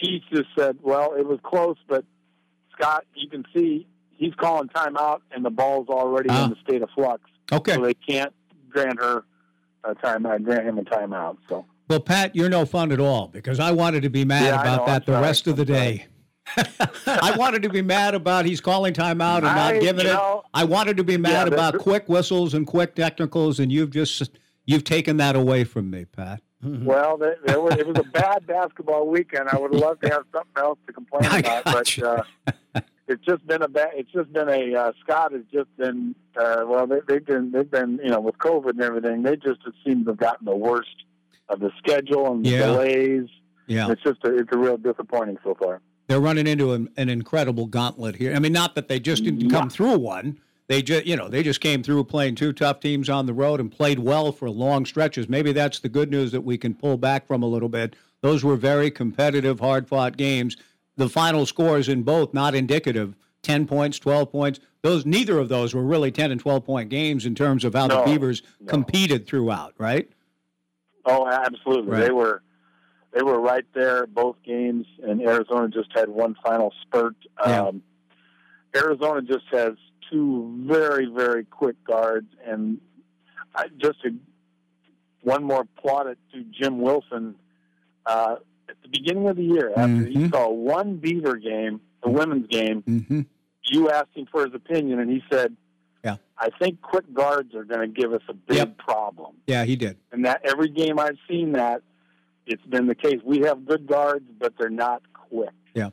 she just said, "Well, it was close, but Scott, you can see he's calling timeout, and the ball's already Ah. in the state of flux, Okay. so they can't grant her a timeout, grant him a timeout." So. Well, Pat, you're no fun at all because I wanted to be mad Yeah, about that I'm the sorry. rest of the day. I wanted to be mad about he's calling timeout and not I- giving it. know, I wanted to be mad that- about quick whistles and quick technicals, and you've just you've taken that away from me, Pat. Well, there, there was, it was a bad basketball weekend. I would love to have something else to complain I about, but uh, it's just been a bad. It's just been a uh, Scott has just been uh, well. They, they've been they've been you know with COVID and everything. They just seem to have gotten the worst of the schedule and the Yeah. delays. Yeah. It's just a, it's a real disappointing so far. They're running into an, an incredible gauntlet here. I mean, not that they just didn't come through one. They just, you know, they just came through playing two tough teams on the road and played well for long stretches. Maybe that's the good news that we can pull back from a little bit. Those were very competitive, hard-fought games. The final scores in both not indicative. Ten points, twelve points. Those neither of those were really ten and twelve point games in terms of how No, the Beavers competed throughout. Right? Oh, absolutely. Right. They were they were right there both games, and Arizona just had one final spurt. Yeah. Um, Arizona just has two very very quick guards, and I, just to, one more plaudit to Jim Wilson. Uh, at the beginning of the year, after he Mhm. saw one Beaver game, the women's game, Mm-hmm. you asked him for his opinion, and he said, Yeah. "I think quick guards are going to give us a big Yep. problem." Yeah, he did. and that every game I've seen that it's been the case. We have good guards, but they're not quick. Yeah.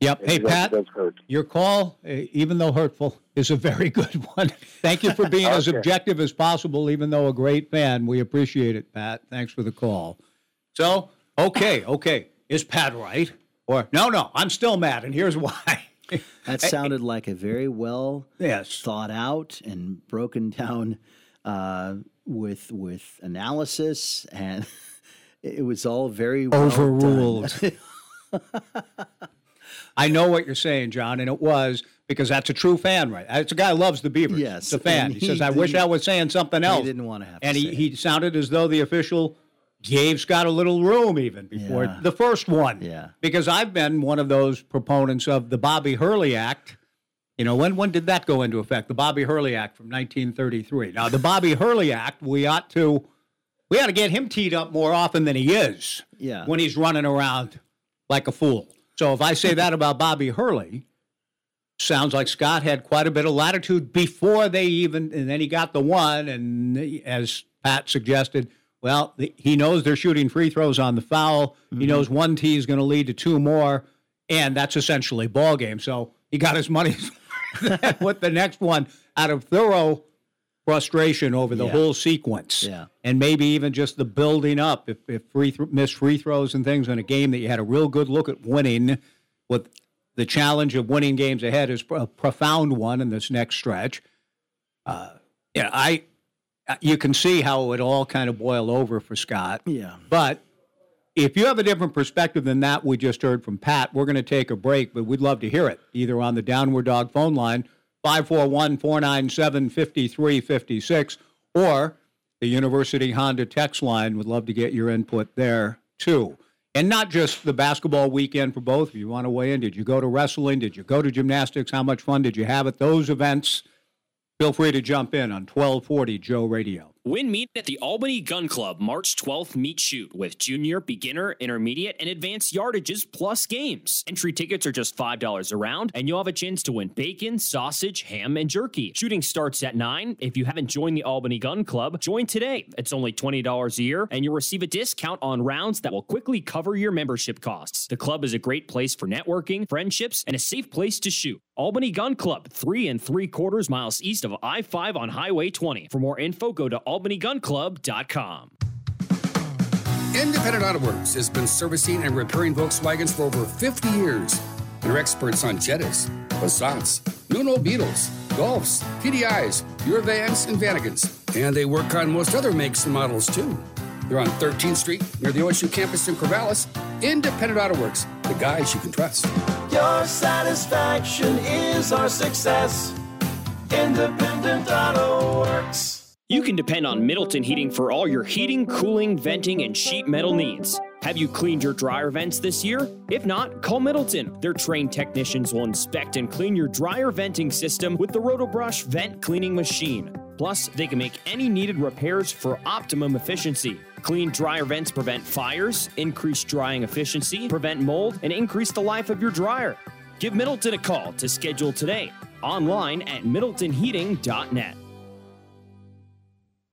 So Yep. Hey, does- Pat, does hurt. your call, uh, even though hurtful, is a very good one. Thank you for being as objective as possible, even though a great fan. We appreciate it, Pat. Thanks for the call. So, okay, okay. Is Pat right? Or, no, no, I'm still mad, and here's why. That sounded like a very well Yes. thought out and broken down uh, with with analysis, and it was all very well done. Overruled. I know what you're saying, John, and it was because that's a true fan, right? It's a guy who loves the Beavers. Yes, It's a fan. He, he says, I wish I was saying something else. He didn't have to And he, say he sounded as though the official gave Scott a little room even before Yeah. the first one. Yeah. Because I've been one of those proponents of the Bobby Hurley Act. You know, when when did that go into effect? The Bobby Hurley Act from 1933. Now, the Bobby Hurley Act, we ought to we ought to get him teed up more often than he is Yeah. when he's running around like a fool. So if I say that about Bobby Hurley, sounds like Scott had quite a bit of latitude before they even, and then he got the one, and as Pat suggested, well, the, he knows they're shooting free throws on the foul. He mm-hmm. knows one tee is going to lead to two more, and that's essentially ball game. So he got his money with the next one out of thorough frustration over the Yeah. whole sequence. Yeah. And maybe even just the building up. If, if free th- missed free throws and things in a game that you had a real good look at winning, with the challenge of winning games ahead is a profound one in this next stretch. Uh, yeah, I you can see how it all kind of boil over for Scott. Yeah. But if you have a different perspective than that we just heard from Pat, we're going to take a break, but we'd love to hear it either on the Downward Dog phone line, 541 497 5356, or the University Honda text line. Would love to get your input there too. And not just the basketball weekend for both of you. Want to weigh in? Did you go to wrestling? Did you go to gymnastics? How much fun did you have at those events? Feel free to jump in on 1240 Joe Radio. Win meet at the Albany Gun Club March 12th meet shoot with junior, beginner, intermediate, and advanced yardages plus games. Entry tickets are just $5 a round, and you'll have a chance to win bacon, sausage, ham, and jerky. Shooting starts at 9. If you haven't joined the Albany Gun Club, join today. It's only $20 a year, and you'll receive a discount on rounds that will quickly cover your membership costs. The club is a great place for networking, friendships, and a safe place to shoot. Albany Gun Club, three and three quarters miles east of I 5 on Highway 20. For more info, go to albanygunclub.com. Independent Auto Works has been servicing and repairing Volkswagens for over 50 years. They're experts on Jettas, Passats, New Beetles, Golfs, TDIs, EuroVans, and Vanagons. And they work on most other makes and models too. They're on 13th Street near the OSU campus in Corvallis. Independent Auto Works, the guys you can trust. Your satisfaction is our success. Independent Auto Works. You can depend on Middleton Heating for all your heating, cooling, venting, and sheet metal needs. Have you cleaned your dryer vents this year? If not, call Middleton. Their trained technicians will inspect and clean your dryer venting system with the RotoBrush vent cleaning machine. Plus, they can make any needed repairs for optimum efficiency. Clean dryer vents prevent fires, increase drying efficiency, prevent mold, and increase the life of your dryer. Give Middleton a call to schedule today. Online at middletonheating.net.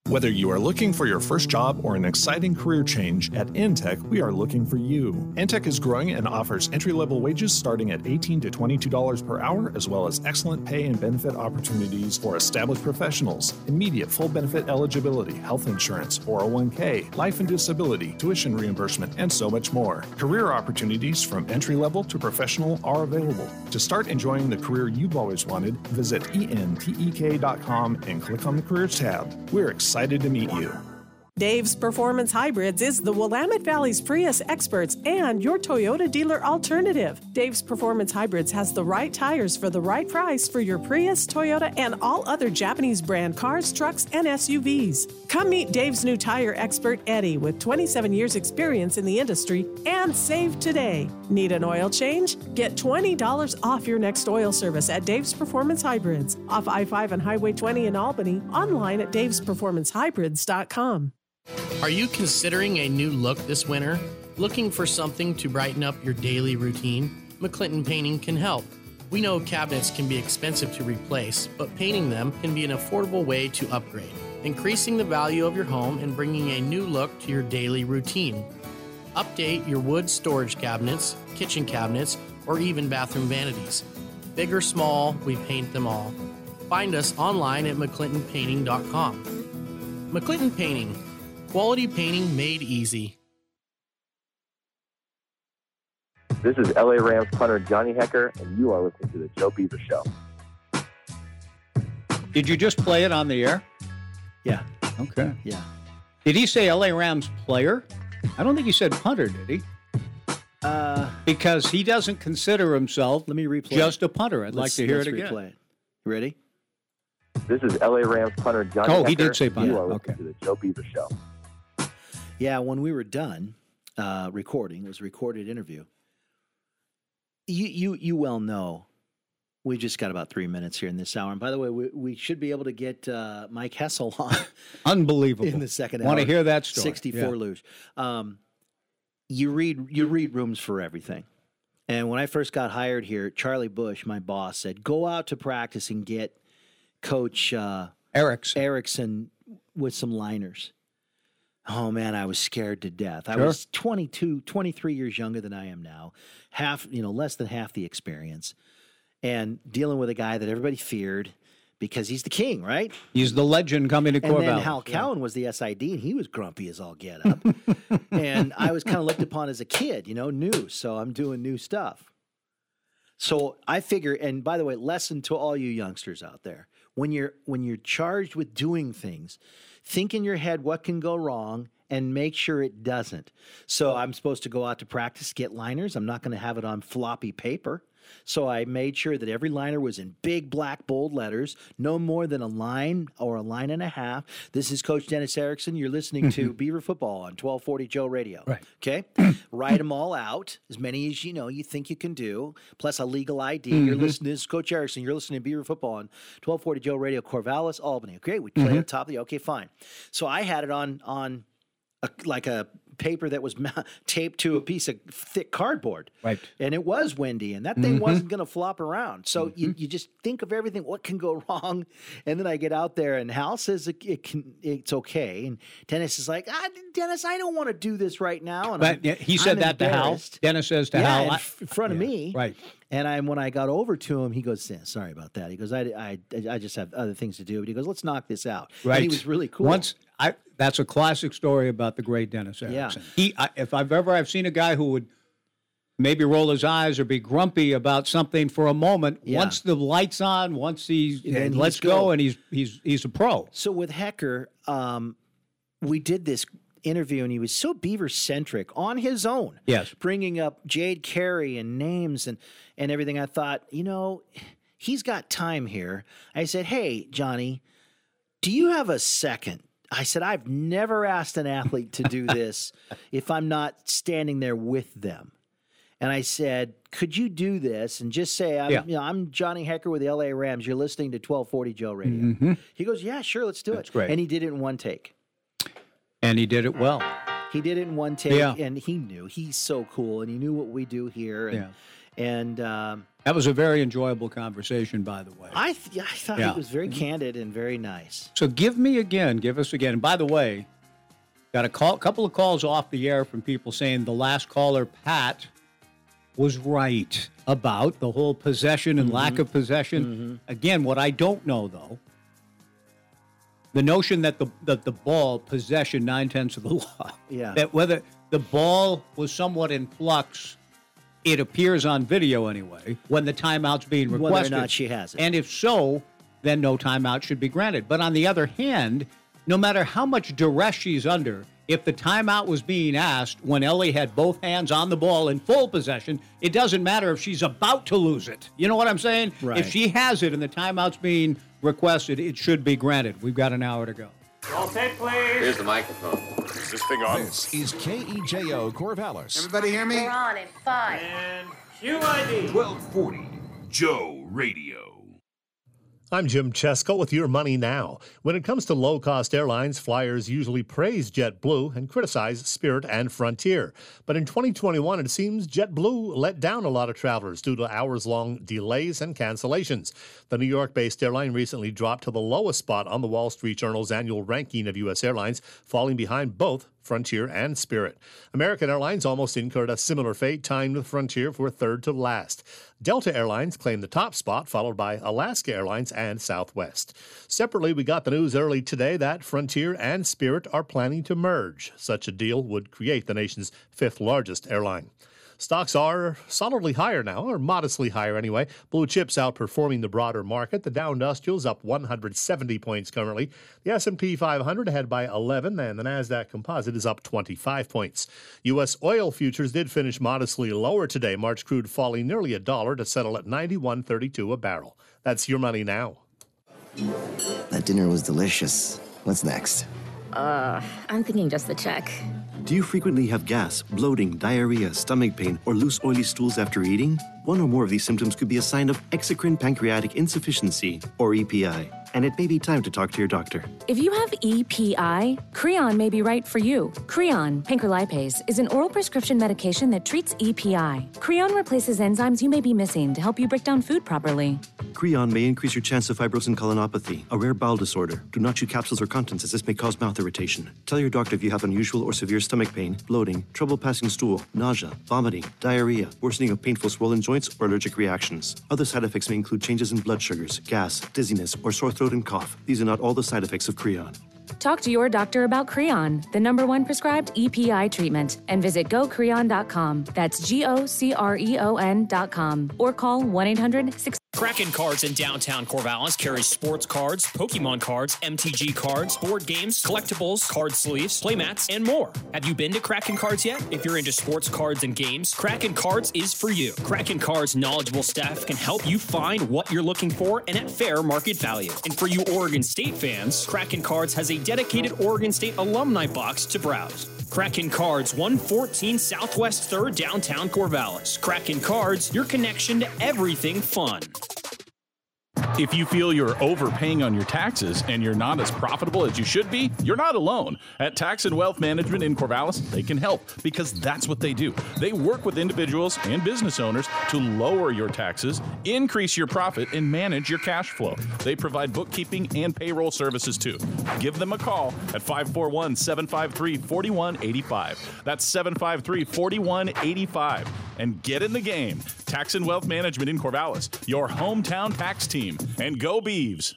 Whether you are looking for your first job or an exciting career change, at Entek, we are looking for you. Entek is growing and offers entry level wages starting at 18 to $22 per hour, as well as excellent pay and benefit opportunities for established professionals, immediate full benefit eligibility, health insurance, 401k, life and disability, tuition reimbursement, and so much more. Career opportunities from entry level to professional are available. To start enjoying the career you've always wanted, visit entek.com and click on the Careers tab. We're excited to meet you. Dave's Performance Hybrids is the Willamette Valley's Prius experts and your Toyota dealer alternative. Dave's Performance Hybrids has the right tires for the right price for your Prius, Toyota, and all other Japanese brand cars, trucks, and SUVs. Come meet Dave's new tire expert, Eddie, with 27 years' experience in the industry, and save today. Need an oil change? Get $20 off your next oil service at Dave's Performance Hybrids, off I 5 and Highway 20 in Albany, online at davesperformancehybrids.com. Are you considering a new look this winter? Looking for something to brighten up your daily routine? McClinton Painting can help. We know cabinets can be expensive to replace, but painting them can be an affordable way to upgrade, increasing the value of your home and bringing a new look to your daily routine. Update your wood storage cabinets, kitchen cabinets, or even bathroom vanities. Big or small, we paint them all. Find us online at mcclintonpainting.com. McClinton Painting, quality painting made easy. This is LA Rams punter Johnny Hekker, and you are listening to the Joe Beaver Show. Did you just play it on the air? Yeah. Okay. Yeah. Did he say LA Rams player? I don't think he said punter, did he? Uh, because he doesn't consider himself let me replay just a punter. I'd like Let's- to hear let's it again. replay it. Ready? This is LA Rams punter Johnny Oh, Hekker. he did say punter. You are listening Okay. to the Joe Beaver Show. Yeah, when we were done uh, recording, it was a recorded interview. You you you well know we just got about three minutes here in this hour. And by the way, we, we should be able to get uh, Mike Hessel on Unbelievable. in the second hour. Want to hear that story? Sixty-four Yeah. luge. Um, you read you read rooms for everything. And when I first got hired here, Charlie Bush, my boss, said, "Go out to practice and get Coach uh, Erickson. Erickson with some liners." Oh man, I was scared to death. I was 22, 23 years younger than I am now, half, you know, less than half the experience, and dealing with a guy that everybody feared because he's the king, right? He's the legend coming to And then Corvallis. Hal Cowan was the SID, and he was grumpy as all get up. and I was kind of looked upon as a kid, you know, new. So I'm doing new stuff. So I figure, and by the way, lesson to all you youngsters out there: when you're when you're charged with doing things, think in your head what can go wrong and make sure it doesn't. So I'm supposed to go out to practice, get liners. I'm not going to have it on floppy paper. So I made sure that every liner was in big black bold letters, no more than a line or a line and a half. This is Coach Dennis Erickson. You're listening to Beaver Football on 1240 Joe Radio. Right. Okay. Write them all out, as many as you know you think you can do, plus a legal ID. You're Mhm. listening. This is Coach Erickson. You're listening to Beaver Football on 1240 Joe Radio, Corvallis, Albany. Okay. We play Mhm. at the top of the. Okay, fine. So I had it on on a, like a paper that was taped to a piece of thick cardboard. Right. And it was windy, and that thing Mhm. wasn't going to flop around. So you, you just think of everything, what can go wrong, and then I get out there, and Hal says it, it can, it's okay, and Dennis is like, ah, Dennis, I don't want to do this right now. And But I'm- he said I'm that to Hal. Dennis says to yeah, Hal, in, I- f- in front of me, right. And I, when I got over to him, he goes, "Yeah, "Sorry about that." He goes, "I, I, I just have other things to do." But he goes, "Let's knock this out." Right. And he was really cool. Once I that's a classic story about the great Dennis Erickson. Yeah. He I, if I've ever I've seen a guy who would maybe roll his eyes or be grumpy about something for a moment. Yeah. Once the lights on, once he's Then and he's let's go. go. and he's he's he's a pro. So with Hekker, um, we did this interview, and he was so Beaver centric on his own. Yes. bringing up Jade Carey and names and and everything. I thought, you know, he's got time here. I said, hey, Johnny, do you have a second? I said, I've never asked an athlete to do this if I'm not standing there with them. And I said, "Could you do this and just say, I'm, Yeah. you know, I'm Johnny Hekker with the LA Rams. You're listening to 1240 Joe Radio." Mhm. He goes, "Yeah, sure, let's do That's it." great. And he did it in one take. And he did it well. He did it in one take, Yeah. and he knew he's so cool, and he knew what we do here. And, and um, That was a very enjoyable conversation, by the way. I, th- I thought Yeah. he was very candid and very nice. So give me again, give us again. And by the way, got a call, couple of calls off the air from people saying the last caller, Pat, was right about the whole possession and lack of possession. Again, what I don't know though, the notion that the that the ball possession nine tenths of the law. Yeah. That whether the ball was somewhat in flux, it appears on video anyway when the timeout's being requested. Whether or not she has it. And if so, then no timeout should be granted. But on the other hand, no matter how much duress she's under, if the timeout was being asked when Ellie had both hands on the ball in full possession, it doesn't matter if she's about to lose it. You know what I'm saying? Right. If she has it and the timeout's being requested, it should be granted. We've got an hour to go. All tape, please. Here's the microphone. Is this thing on? This is KEJO Corvallis. Everybody hear me? We're on in five. And QID. 1240 Joe Radio. I'm Jim Chesko with Your Money Now. When it comes to low cost airlines, flyers usually praise JetBlue and criticize Spirit and Frontier. But in 2021, it seems JetBlue let down a lot of travelers due to hours long delays and cancellations. The New York based airline recently dropped to the lowest spot on the Wall Street Journal's annual ranking of U.S. airlines, falling behind both Frontier, and Spirit. American Airlines almost incurred a similar fate, tying with Frontier for third to last. Delta Airlines claimed the top spot, followed by Alaska Airlines and Southwest. Separately, we got the news early today that Frontier and Spirit are planning to merge. Such a deal would create the nation's fifth largest airline. Stocks are solidly higher now, or modestly higher anyway. Blue chips outperforming the broader market. The Dow Industrial is up 170 points currently. The S&P 500 ahead by 11, and the Nasdaq Composite is up 25 points. U.S. oil futures did finish modestly lower today. March crude falling nearly a dollar to settle at 91.32 a barrel. That's your money now. That dinner was delicious. What's next? Uh, I'm thinking just the check. Do you frequently have gas, bloating, diarrhea, stomach pain, or loose, oily stools after eating? One or more of these symptoms could be a sign of exocrine pancreatic insufficiency, or EPI, and it may be time to talk to your doctor. If you have EPI, Creon may be right for you. Creon, pancrelipase, is an oral prescription medication that treats EPI. Creon replaces enzymes you may be missing to help you break down food properly. Creon may increase your chance of fibrosing colonopathy, a rare bowel disorder. Do not chew capsules or contents as this may cause mouth irritation. Tell your doctor if you have unusual or severe stomach pain, bloating, trouble passing stool, nausea, vomiting, diarrhea, worsening of painful swollen joints, or allergic reactions. Other side effects may include changes in blood sugars, gas, dizziness, or sore throat and cough. These are not all the side effects of Creon. Talk to your doctor about Creon, the number one prescribed EPI treatment, and visit gocreon.com. That's G O C R E O N.com. Or call 1 800 6. Kraken Cards in downtown Corvallis carries sports cards, Pokemon cards, MTG cards, board games, collectibles, card sleeves, playmats, and more. Have you been to Kraken Cards yet? If you're into sports cards and games, Kraken Cards is for you. Kraken Cards' knowledgeable staff can help you find what you're looking for and at fair market value. And for you Oregon State fans, Kraken Cards has a dedicated Oregon State alumni box to browse. Kraken Cards, 114 Southwest 3rd, downtown Corvallis. Kraken Cards, your connection to everything fun. If you feel you're overpaying on your taxes and you're not as profitable as you should be, you're not alone. At Tax and Wealth Management in Corvallis, they can help because that's what they do. They work with individuals and business owners to lower your taxes, increase your profit, and manage your cash flow. They provide bookkeeping and payroll services too. Give them a call at 541 753 4185. That's 753 4185. And get in the game. Tax and Wealth Management in Corvallis, your hometown tax team. And go Beavs.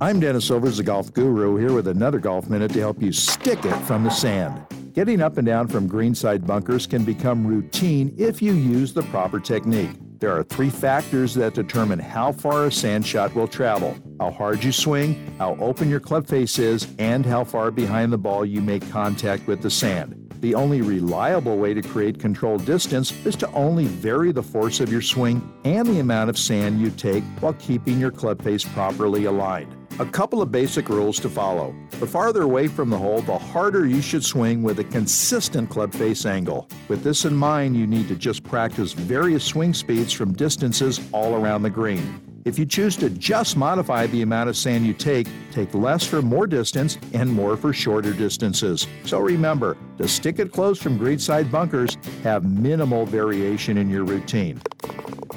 I'm Dennis Silvers, the golf guru, here with another golf minute to help you stick it from the sand. Getting up and down from greenside bunkers can become routine if you use the proper technique. There are three factors that determine how far a sand shot will travel how hard you swing, how open your club face is, and how far behind the ball you make contact with the sand. The only reliable way to create controlled distance is to only vary the force of your swing and the amount of sand you take while keeping your club face properly aligned. A couple of basic rules to follow. The farther away from the hole, the harder you should swing with a consistent club face angle. With this in mind, you need to just practice various swing speeds from distances all around the green. If you choose to just modify the amount of sand you take, take less for more distance and more for shorter distances. So remember, to stick it close from greenside bunkers, have minimal variation in your routine.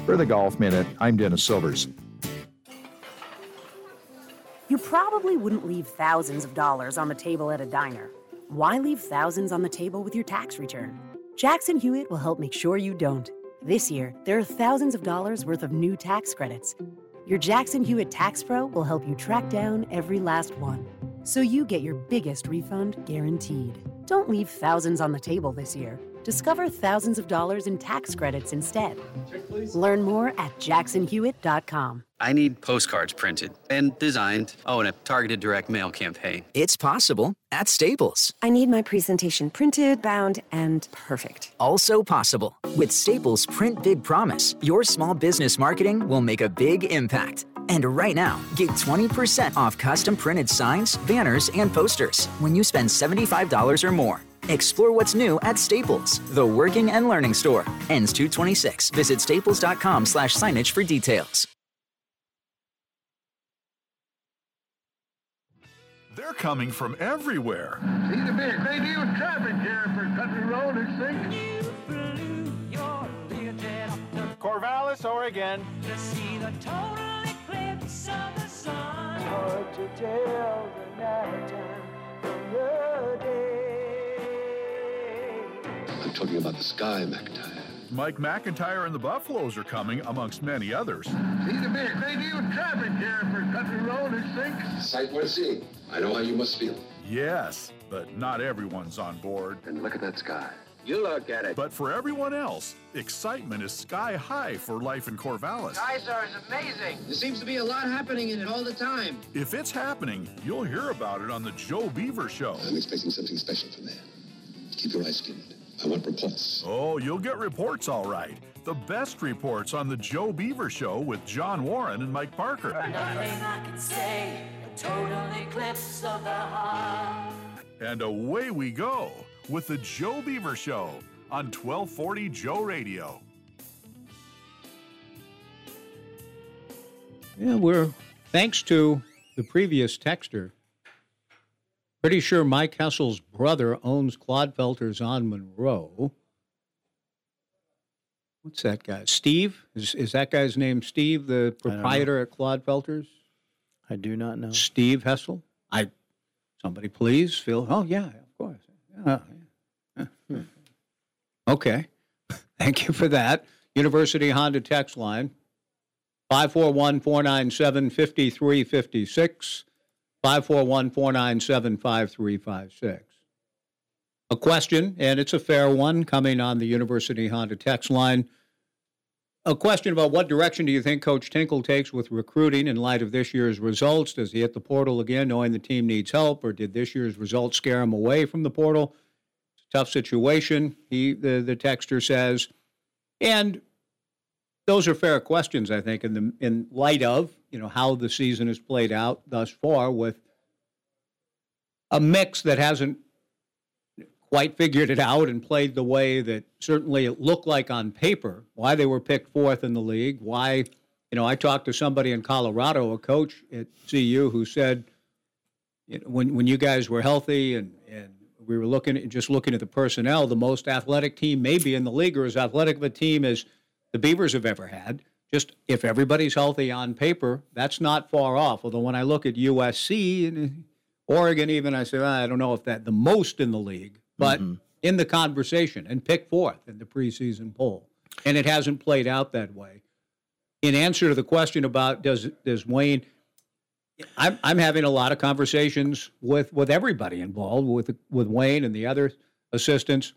For the Golf Minute, I'm Dennis Silvers. You probably wouldn't leave thousands of dollars on the table at a diner. Why leave thousands on the table with your tax return? Jackson Hewitt will help make sure you don't. This year, there are thousands of dollars worth of new tax credits. Your Jackson Hewitt Tax Pro will help you track down every last one, so you get your biggest refund guaranteed. Don't leave thousands on the table this year. Discover thousands of dollars in tax credits instead. Learn more at jacksonhewitt.com. I need postcards printed and designed. Oh, and a targeted direct mail campaign. It's possible at Staples. I need my presentation printed, bound, and perfect. Also possible. With Staples Print Big Promise, your small business marketing will make a big impact. And right now, get 20% off custom printed signs, banners, and posters when you spend $75 or more. Explore what's new at Staples, the working and learning store. Ends 226. Visit staples.com slash signage for details. They're coming from everywhere. Seems to be a great deal of traffic here for country road, it seems. Corvallis, Oregon. To see the total eclipse of the sun. Hard to tell the night time from the day. I'm talking about the sky, McIntyre. Mike McIntyre and the Buffaloes are coming, amongst many others. See to me, they even traffic here for country road it sinks. Sight worth seeing. I know how you must feel. Yes, but not everyone's on board. And look at that sky. You look at it. But for everyone else, excitement is sky high for life in Corvallis. Skystar is amazing. There seems to be a lot happening in it all the time. If it's happening, you'll hear about it on the Joe Beaver Show. I'm expecting something special from there. Keep your eyes skinned. I want reports. Oh, you'll get reports all right. The best reports on the Joe Beaver Show with John Warren and Mike Parker. Nothing I can say, a total eclipse of the heart. And away we go with the Joe Beaver Show on 1240 Joe Radio. Yeah, we're thanks to the previous texter. Pretty sure Mike Hessel's brother owns Clodfelters on Monroe. What's that guy? Steve? Is, is that guy's name Steve, the proprietor at Clodfelters? I do not know. Steve Hessel? I somebody please feel oh yeah, of course. Yeah, yeah. Hmm. Okay. Thank you for that. University Honda text line 541 497 5356. 541 497 5356. A question, and it's a fair one, coming on the University Honda text line. A question about what direction do you think Coach Tinkle takes with recruiting in light of this year's results? Does he hit the portal again knowing the team needs help, or did this year's results scare him away from the portal? It's a tough situation, he the, the texter says. And those are fair questions, I think, in the in light of you know how the season has played out thus far with a mix that hasn't quite figured it out and played the way that certainly it looked like on paper. Why they were picked fourth in the league? Why you know I talked to somebody in Colorado, a coach at CU, who said you know, when when you guys were healthy and and we were looking at, just looking at the personnel, the most athletic team maybe in the league or as athletic of a team as the Beavers have ever had. Just if everybody's healthy on paper, that's not far off. Although when I look at USC and uh, Oregon, even I say well, I don't know if that the most in the league, but mm-hmm. in the conversation and pick fourth in the preseason poll, and it hasn't played out that way. In answer to the question about does does Wayne, I'm I'm having a lot of conversations with with everybody involved with with Wayne and the other assistants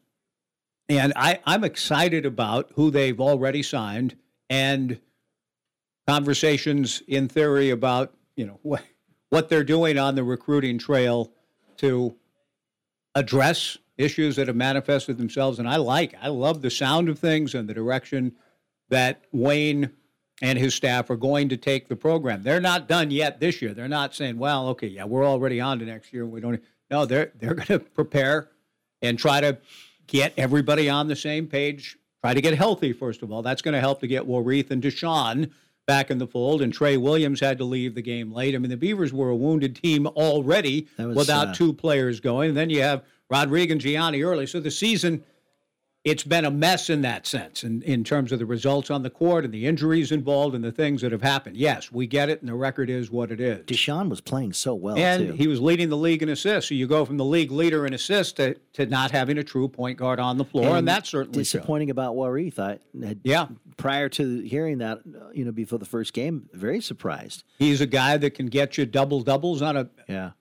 and I, I'm excited about who they've already signed and conversations in theory about, you know, what, what they're doing on the recruiting trail to address issues that have manifested themselves. And I like, I love the sound of things and the direction that Wayne and his staff are going to take the program. They're not done yet this year. They're not saying, well, okay, yeah, we're already on to next year. We don't, no, they're, they're going to prepare and try to get everybody on the same page. Try to get healthy, first of all. That's going to help to get Warith and Dashawn back in the fold. And Trey Williams had to leave the game late. I mean, the Beavers were a wounded team already was, without uh, two players going. And then you have Rodriguez and Gianni early. So the season, it's been a mess in that sense, in, in terms of the results on the court and the injuries involved and the things that have happened. Yes, we get it, and the record is what it is. Dashawn was playing so well, and too. he was leading the league in assists. So you go from the league leader in assists to, to not having a true point guard on the floor, and, that's certainly showed. disappointing about Warith. I had, yeah. Prior to hearing that, uh, you know, before the first game, very surprised. He's a guy that can get you double doubles on a yeah.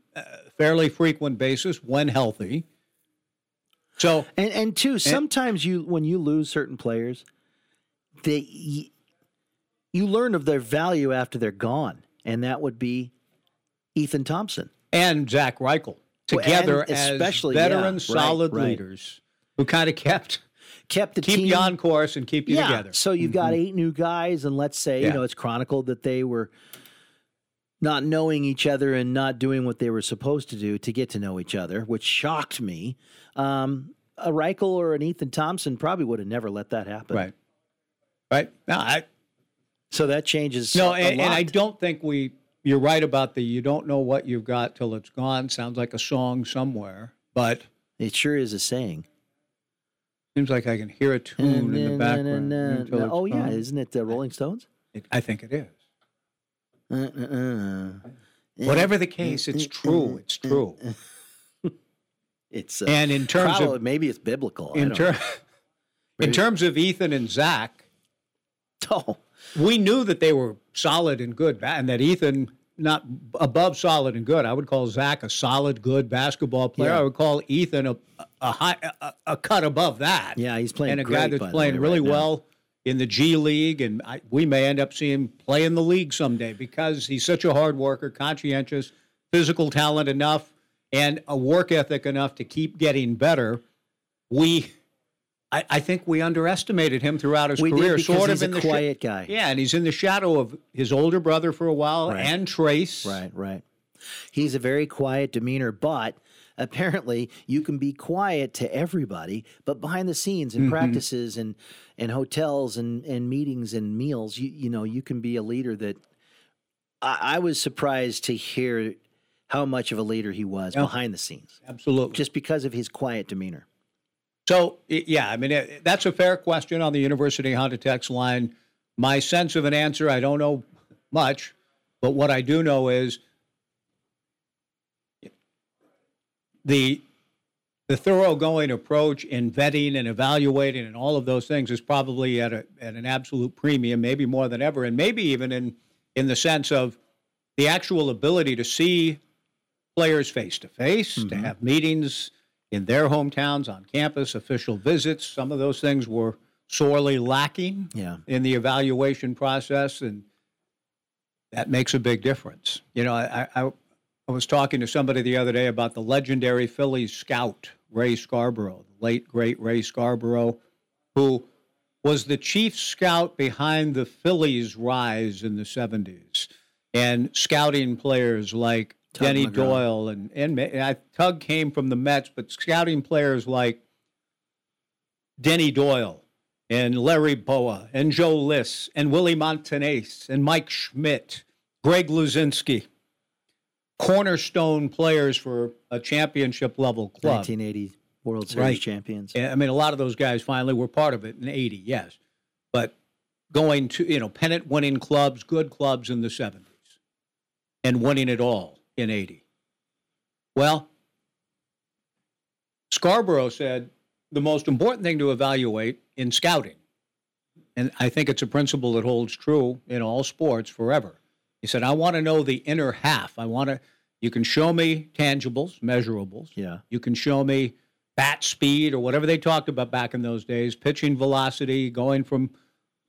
fairly frequent basis when healthy. So and and two, sometimes you when you lose certain players, they you learn of their value after they're gone, and that would be Ethan Thompson and Zach Reichle together and as especially, veteran, yeah, solid right. leaders who kind of kept kept the keep team you on course and keep you yeah. together. So you've got Mhm. eight new guys, and let's say Yeah. you know it's chronicled that they were not knowing each other and not doing what they were supposed to do to get to know each other, which shocked me. Um, a Reichle or an Ethan Thompson probably would have never let that happen. Right. Right. No, I. So that changes. No, and, and I don't think we. You're right about the you don't know what you've got till it's gone. Sounds like a song somewhere, but it sure is a saying. Seems like I can hear a tune in the background. Oh yeah, isn't it the Rolling Stones? I think it is. Uh-uh-uh. Whatever the case, it's true. It's true. It's uh, And in terms probably- of- maybe it's biblical. In ter- In terms of Ethan and Zach, oh, we knew that they were solid and good, and that Ethan not above solid and good. I would call Zach a solid, good basketball player. Yeah. I would call Ethan a a high a, a cut above that. Yeah, he's playing and a great, guy that's playing way, really right well in the G League, and I, we may end up seeing him play in the league someday because he's such a hard worker, conscientious, physical talent enough, and a work ethic enough to keep getting better. We. I, I think we underestimated him throughout his We career. sort of in the quiet guy. Yeah, and he's in the shadow of his older brother for a while Right. and Tres. Right, right. He's a very quiet demeanor, but apparently you can be quiet to everybody, but behind the scenes in Mhm. practices and and hotels and and meetings and meals, you you know you can be a leader that. I, I was surprised to hear how much of a leader he was Yeah. behind the scenes, Absolutely. just because of his quiet demeanor. So yeah, I mean it, that's a fair question on the University Honda text line. My sense of an answer, I don't know much, but what I do know is the the thoroughgoing approach in vetting and evaluating and all of those things is probably at a at an absolute premium, maybe more than ever, and maybe even in in the sense of the actual ability to see players face to face, to have meetings in their hometowns, on campus, official visits. Some of those things were sorely lacking Yeah. in the evaluation process, and that makes a big difference. You know, I, I, I was talking to somebody the other day about the legendary Phillies scout, Ray Scarborough, the late, great Ray Scarborough, who was the chief scout behind the Phillies' rise in the 70s and scouting players like Tug Denny McGraw. Doyle and, and Ma- I, Tug came from the Mets, but scouting players like Denny Doyle and Larry Bowa and Joe Lis and Willie Montanez and Mike Schmidt, Greg Luzinski, cornerstone players for a championship level club. 1980 World Series Right. champions. I mean, a lot of those guys finally were part of it in 80, yes. But going to, you know, pennant winning clubs, good clubs in the 70s, and winning it all in 80. Well, Scarborough said the most important thing to evaluate in scouting, and I think it's a principle that holds true in all sports forever. He said, I want to know the inner half. I want to, you can show me tangibles, measurables. Yeah. You can show me bat speed or whatever they talked about back in those days, pitching velocity, going from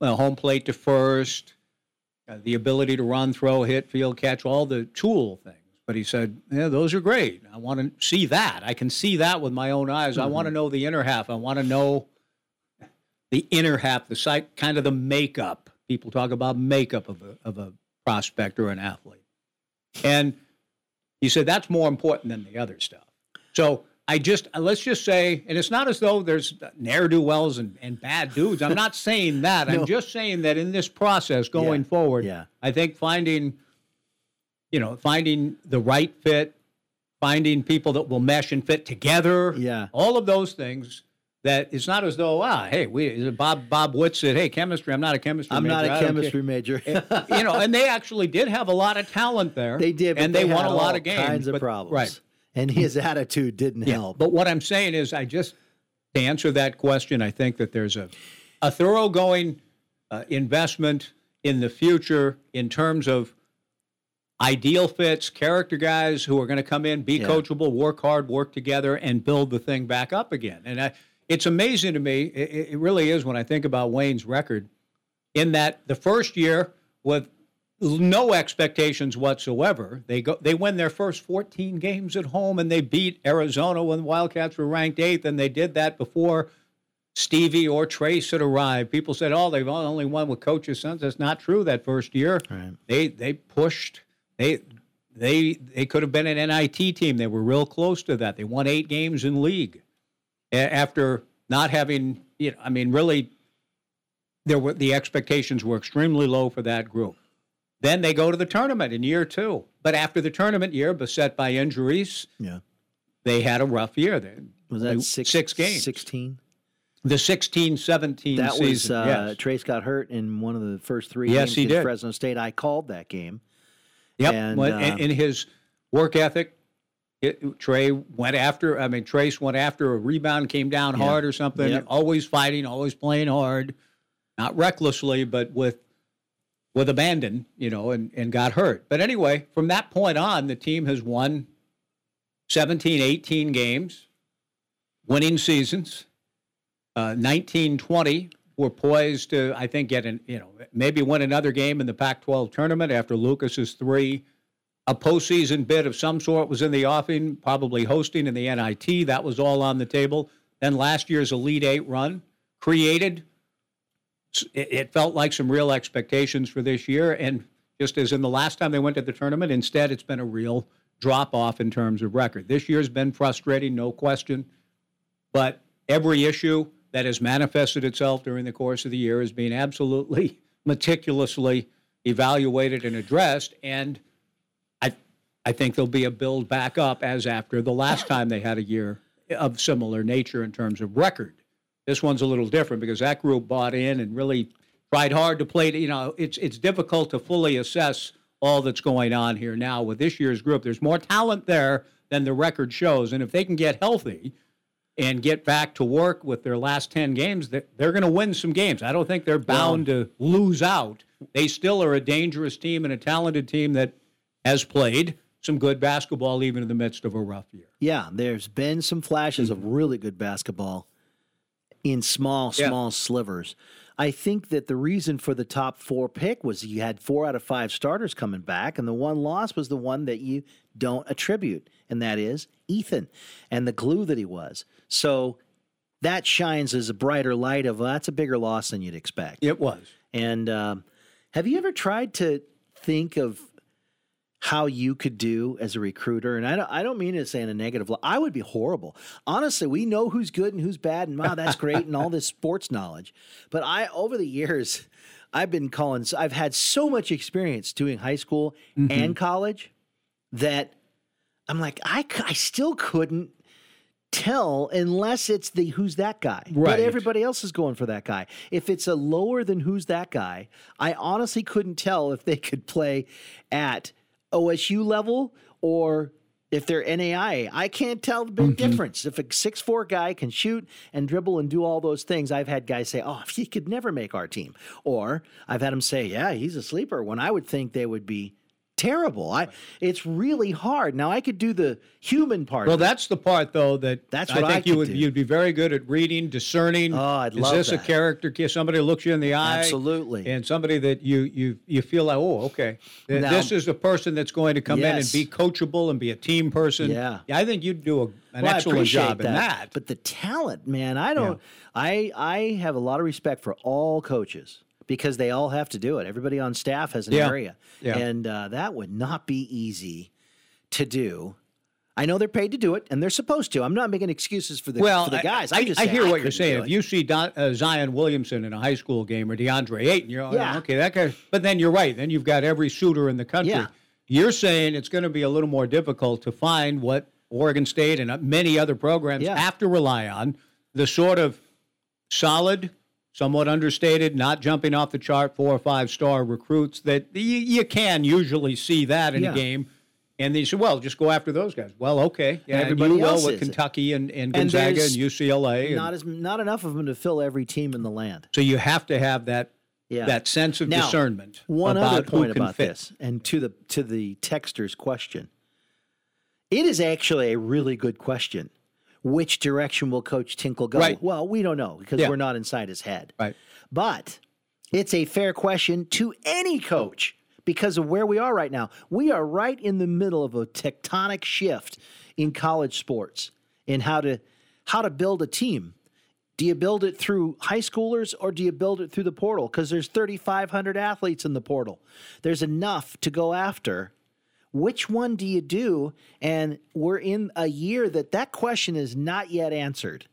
home plate to first, uh, the ability to run, throw, hit, field, catch, all the tool things. But he said, yeah, those are great. I want to see that. I can see that with my own eyes. I want to know the inner half. I want to know the inner half, the site, kind of the makeup. People talk about makeup of a, of a prospect or an athlete. And he said that's more important than the other stuff. So I just let's just say, and it's not as though there's ne'er do wells and, and bad dudes. I'm not saying that. No. I'm just saying that in this process going forward, Yeah. I think finding, you know, finding the right fit, finding people that will mesh and fit together, Yeah. all of those things. That it's not as though ah hey we Bob Bob Witt said hey chemistry I'm not a chemistry major. I'm major. not a I chemistry major. you know, and they actually did have a lot of talent there. They did, but and they, won had a lot of games. Kinds of problems, right? And his attitude didn't Yeah, help. But what I'm saying is, I just to answer that question, I think that there's a a thoroughgoing uh, investment in the future in terms of ideal fits, character guys who are going to come in, be Yeah. coachable, work hard, work together, and build the thing back up again. And I, it's amazing to me. It, it really is when I think about Wayne's record. In that the first year with no expectations whatsoever, they go they win their first 14 games at home and they beat Arizona when the Wildcats were ranked eighth, and they did that before Stevie or Tres had arrived. People said, "Oh, they've only won with coaches' sons." That's not true. That first year, Right. they they pushed. They they they could have been an NIT team. They were real close to that. They won eight games in league after not having. You know, I mean, really, there were the expectations were extremely low for that group. Then they go to the tournament in year two, but after the tournament year, beset by injuries, Yeah. they had a rough year. They, Was that six, six games? 16? The 16 17 That season. was uh, yes. Tres got hurt in one of the first three Yes, games he did. Fresno State. I called that game. Yep. and, Well, uh, and, and his work ethic, It, Trey went after. I mean, Tres went after a rebound, came down Yeah. hard or something. Yep. Always fighting, always playing hard, not recklessly, but with with abandon, you know, and, and got hurt. But anyway, from that point on, the team has won 17, 18 games, winning seasons. Uh, 19, 20 were poised to, I think, get an, you know, maybe win another game in the Pac 12 tournament after Lucas's three. A postseason bid of some sort was in the offing, probably hosting in the NIT. That was all on the table. Then last year's Elite Eight run created it, felt like some real expectations for this year. And just as in the last time they went to the tournament, instead, it's been a real drop off in terms of record. This year's been frustrating, no question. But every issue that has manifested itself during the course of the year is being absolutely meticulously evaluated and addressed. And I, think there'll be a build back up as after the last time they had a year of similar nature in terms of record. This one's a little different because that group bought in and really tried hard to play. You know, it's it's difficult to fully assess all that's going on here now with this year's group. There's more talent there than the record shows, and if they can get healthy and get back to work with their last ten games, they're, they're going to win some games. I don't think they're bound to lose out. They still are a dangerous team and a talented team that has played some good basketball even in the midst of a rough year. Yeah, there's been some flashes of really good basketball in small, Yeah. small slivers. I think that the reason for the top four pick was you had four out of five starters coming back, and the one loss was the one that you don't attribute, and that is Ethan and the glue that he was. So that shines as a brighter light of well, that's a bigger loss than you'd expect. It was. And um, have you ever tried to think of how you could do as a recruiter? And I don't, I don't mean it saying a negative. li- I would be horrible. Honestly, we know who's good and who's bad, and wow, that's great, and all this sports knowledge. But I, over the years, I've been calling. I've had so much experience doing high school Mhm. and college that I'm like, I, I still couldn't tell unless it's the who's that guy. But everybody else is going for that guy. If it's a lower than who's that guy, I honestly couldn't tell if they could play at OSU level or if they're NAIA. I can't tell the big mm-hmm. difference. If a six four guy can shoot and dribble and do all those things, I've had guys say, "Oh, he could never make our team," or I've had them say, "Yeah, he's a sleeper." When I would think they would be terrible. I it's really hard. Now I could do the human part. Well, that's the part though that That's I what I think you would do. you'd be very good at reading, discerning. Oh, I'd is love this a character? Somebody looks you in the eye, Absolutely. and somebody that you you you feel like, oh, okay, Now- this is a person that's going to come in and be coachable and be a team person. Yeah. I think you'd do a, an Well, excellent job in that. But the talent, man, I don't. I I have a lot of respect for all coaches because they all have to do it. Everybody on staff has an Yeah. area, Yeah. and uh, that would not be easy to do. I know they're paid to do it, and they're supposed to. I'm not making excuses for the well, for the guys. I, I'm just I hear what you're saying. If you see Don, uh, Zion Williamson in a high school game or DeAndre Ayton, you're Yeah. yeah. okay. That guy. But then you're right. Then you've got every shooter in the country. Yeah. You're saying it's going to be a little more difficult to find what Oregon State and uh, many other programs have to rely on the sort of solid, somewhat understated, not jumping off the chart four or five star recruits that you, you can usually see that in Yeah. a game. And they say, well, just go after those guys. Well, okay. And And, everybody you will with. Kentucky and, and And Gonzaga and, there's UCLA. and- not as not enough of them to fill every team in the land. so you have to have that Yeah. that sense of Now, discernment. One about other who point can about fit. this, and to the to the texter's question, it is actually a really good question. Which direction will Coach Tinkle go? Right. Well, we don't know because Yeah. we're not inside his head. Right. But it's a fair question to any coach because of where we are right now. We are right in the middle of a tectonic shift in college sports in how to how to build a team. Do you build it through high schoolers or do you build it through the portal? Because there's 3,500 athletes in the portal. There's enough to go after. Which one do you do? And we're in a year that that question is not yet answered.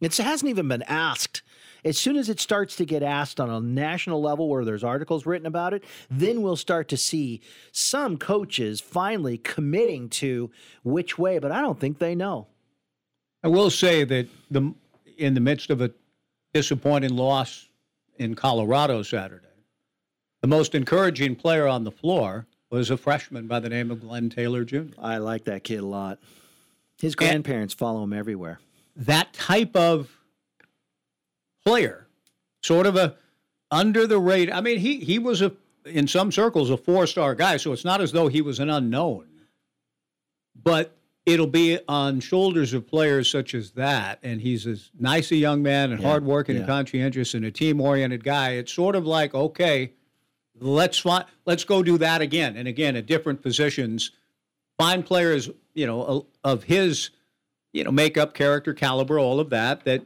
It hasn't even been asked. As soon as it starts to get asked on a national level where there's articles written about it, then we'll start to see some coaches finally committing to which way, but I don't think they know. I will say that the in the midst of a disappointing loss in Colorado Saturday, the most encouraging player on the floor was a freshman by the name of Glenn Taylor Jr. I like that kid a lot. His grandparents follow him everywhere. That type of player, sort of a under the radar. I mean, he he was a in some circles a four star guy, so it's not as though he was an unknown. But it'll be on shoulders of players such as that, and he's as nice a young man and Yeah, hardworking and conscientious and a team oriented guy. It's sort of like okay, let's find, let's go do that again and again at different positions. Find players, you know, of his, you know, makeup, character, caliber, all of that. That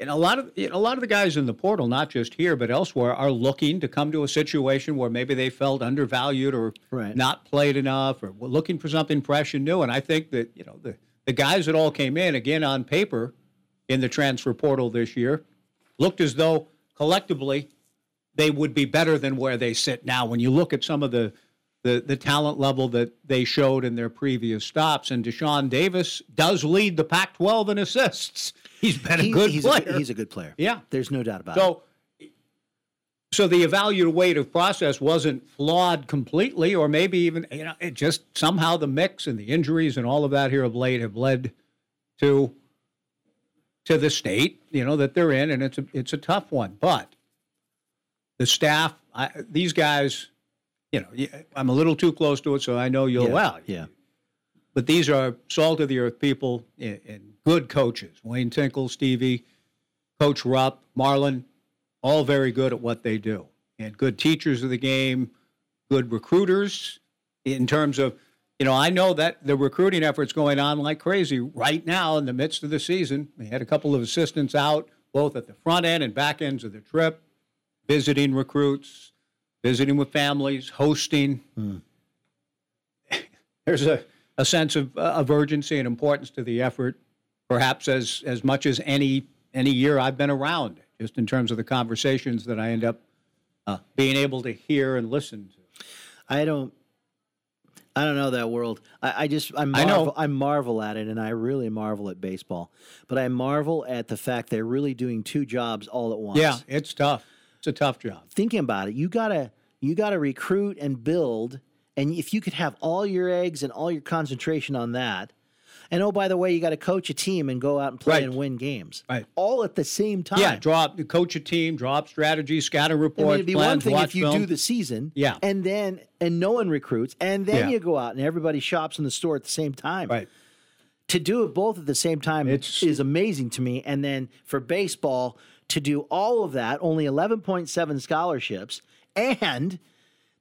and a lot of you know, a lot of the guys in the portal, not just here but elsewhere, are looking to come to a situation where maybe they felt undervalued or Right. not played enough, or were looking for something fresh and new. And I think that you know the the guys that all came in again on paper in the transfer portal this year looked as though collectively they would be better than where they sit now. When you look at some of the the, the talent level that they showed in their previous stops, and Dashawn Davis does lead the Pac-12 in assists. He's been a He- good he's player. A, he's a good player. Yeah. There's no doubt about it. So, so the evaluative process wasn't flawed completely, or maybe even you know it just somehow the mix and the injuries and all of that here of late have led to to the state you know that they're in, and it's a it's a tough one. But the staff, I, these guys, you know, I'm a little too close to it, so I know you'll Yeah, well. yeah. But these are salt of the earth people and, and good coaches. Wayne Tinkle, Stevie, Coach Rupp, Marlon, all very good at what they do. And good teachers of the game, good recruiters in terms of, you know, I know that the recruiting effort's going on like crazy right now in the midst of the season. We had a couple of assistants out, both at the front end and back ends of the trip, visiting recruits, visiting with families, hosting. There's a, a sense of, uh, of urgency and importance to the effort, perhaps as, as much as any any year I've been around, just in terms of the conversations that I end up uh, being able to hear and listen to. I don't. I don't know that world. I, I just I I marvel, know. I marvel at it, and I really marvel at baseball. But I marvel at the fact they're really doing two jobs all at once. Yeah, it's tough. It's a tough job. Thinking about it, you gotta you gotta recruit and build, and if you could have all your eggs and all your concentration on that, and oh by the way, you got to coach a team and go out and play Right. and win games, Right. all at the same time. Yeah, draw up, coach a team, draw up strategies, scatter I mean, reports, it'd be one thing if you film. do the season, Yeah. and then and no one recruits, and then Yeah. you go out and everybody shops in the store at the same time. Right. To do it both at the same time is amazing to me. And then for baseball to do all of that, only eleven point seven scholarships, and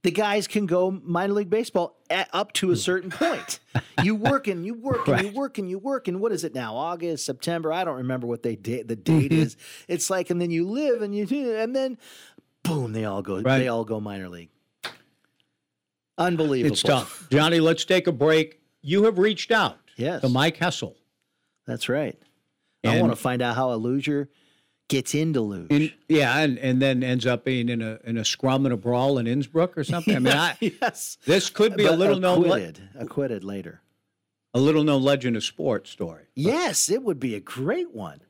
the guys can go minor league baseball at, up to a certain hmm. point. you work and you work and you work and you work and what is it now? August, September? I don't remember what they date. The date is. It's like and then you live and you do and then boom, they all go. Right. They all go minor league. Unbelievable. It's tough. Johnny, let's take a break. You have reached out Yes. to Mike Hessel. That's right. I want to find out how a luger gets into luge. In, yeah, and, and then ends up being in a in a scrum and a brawl in Innsbruck or something. I mean, I, yes. this could be a But little known le- acquitted. acquitted later. a little known legend of sports story. Yes, it would be a great one.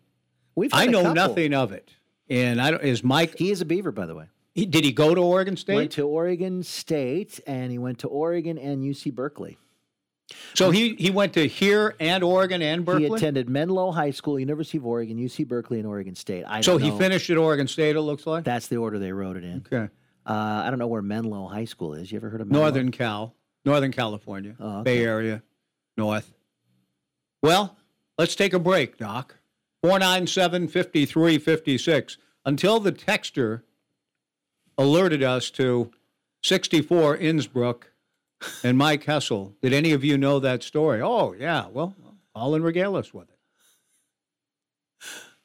We've I know nothing of it, and I don't. Is Mike? He is a Beaver, by the way. He, did he go to Oregon State? Went to Oregon State, and he went to Oregon and UC Berkeley. So he he went to here and Oregon and Berkeley. He attended Menlo High School, University of Oregon, UC Berkeley, and Oregon State. I so he know. finished at Oregon State. It looks like That's the order they wrote it in. okay. Uh, I don't know where Menlo High School is. You ever heard of Menlo? Northern Cal, Northern California, Oh, okay. Bay Area, North. Well, let's take a break, Doc. 497 5356. Until the texter alerted us to 64 Innsbruck and Mike Hessel, did any of you know that story? Oh, yeah. Well, and regale us with it.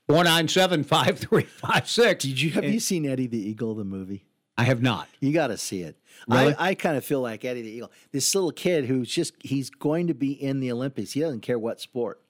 497 5356. Did you have you seen Eddie the Eagle, the movie? I have not. You got to see it. Really? I, I kind of feel like Eddie the Eagle. This little kid who's just, he's going to be in the Olympics. He doesn't care what sport.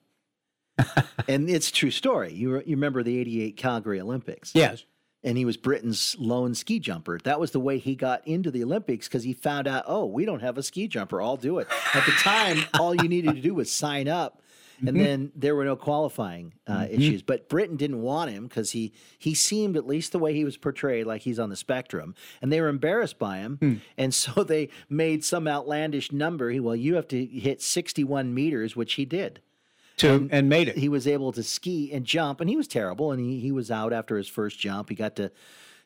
and it's a true story. You, re- you remember the 88 Calgary Olympics? Yes. And he was Britain's lone ski jumper. That was the way he got into the Olympics because he found out, oh, we don't have a ski jumper. I'll do it. At the time, all you needed to do was sign up. And Mhm. then there were no qualifying uh, Mhm. issues. But Britain didn't want him because he he seemed, at least the way he was portrayed, like he's on the spectrum. And they were embarrassed by him. Hmm. And so they made some outlandish number. He, well, you have to hit 61 meters, which he did. To and, made it. He was able to ski and jump, and he was terrible, and he he was out after his first jump. He got to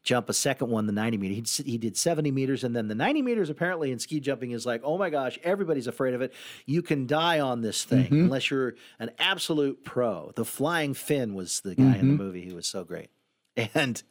jump a second one, the 90 meter. He, he did 70 meters, and then the 90 meters apparently in ski jumping is like, oh my gosh, everybody's afraid of it. You can die on this thing Mm-hmm. unless you're an absolute pro. The Flying Finn was the guy in Mm-hmm. the movie who was so great. And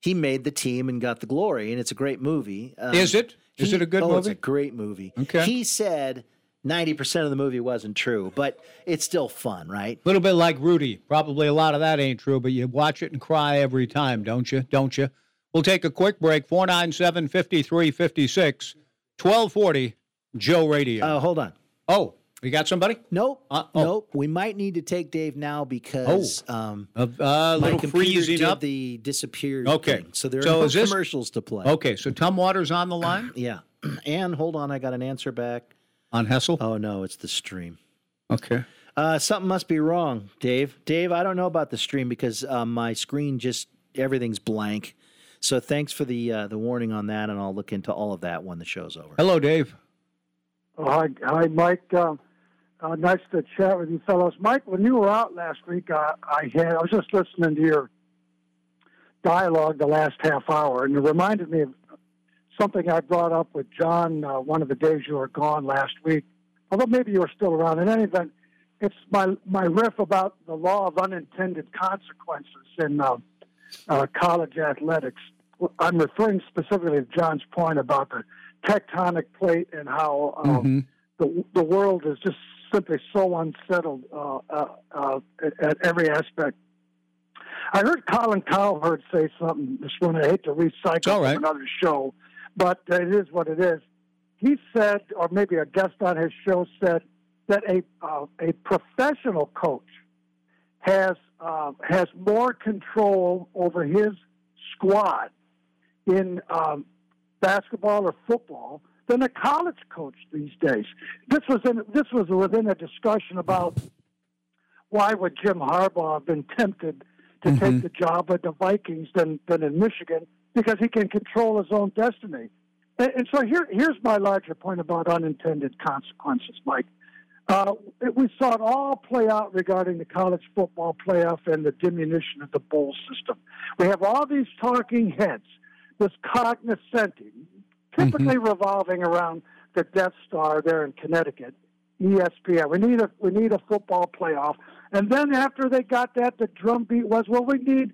he made the team and got the glory, and it's a great movie. Um, Is it? Is he- it a good oh, It's a great movie. Okay. He said 90% of the movie wasn't true, but it's still fun, right? A little bit like Rudy. Probably a lot of that ain't true, but you watch it and cry every time, don't you? Don't you? We'll take a quick break. 497 5356 1240 Joe Radio. Uh, hold on. Oh, we got somebody? Nope. Uh, oh. Nope. We might need to take Dave now because um, Uh, uh, my little computer freezing did up. the disappeared. Okay. thing. So there are So no is this- commercials to play. Okay, so Tom Waters on the line Yeah. And hold on, I got an answer back. On Hessel. Oh no, it's the stream. Okay. Uh, something must be wrong, Dave. Dave, I don't know about the stream because um, my screen just everything's blank. So thanks for the uh, the warning on that, and I'll look into all of that when the show's over. Hello, Dave. Oh, hi, hi, Mike. Um, uh, nice to chat with you fellows. Mike, when you were out last week, uh, I had I was just listening to your dialogue the last half hour, and it reminded me of something I brought up with John uh, one of the days you were gone last week. Although maybe you were still around. In any event, it's my my riff about the law of unintended consequences in uh, uh, college athletics. I'm referring specifically to John's point about the tectonic plate and how um, Mm-hmm. the the world is just simply so unsettled uh, uh, uh, at, at every aspect. I heard Colin Cowherd say something this morning. I hate to recycle right. from another show, but it is what it is. He said, or maybe a guest on his show said, that a uh, a professional coach has uh, has more control over his squad in um, basketball or football than a college coach these days. This was in, this was within a discussion about why would Jim Harbaugh have been tempted to take the job at the Vikings than than in Michigan because he can control his own destiny. And, and so here here's my larger point about unintended consequences, Mike. Uh, we saw it all play out regarding the college football playoff and the diminution of the bowl system. We have all these talking heads, this cognoscenti, typically revolving around the Death Star there in Connecticut, ESPN. We need a we need a football playoff, and then after they got that, the drumbeat was, well, we need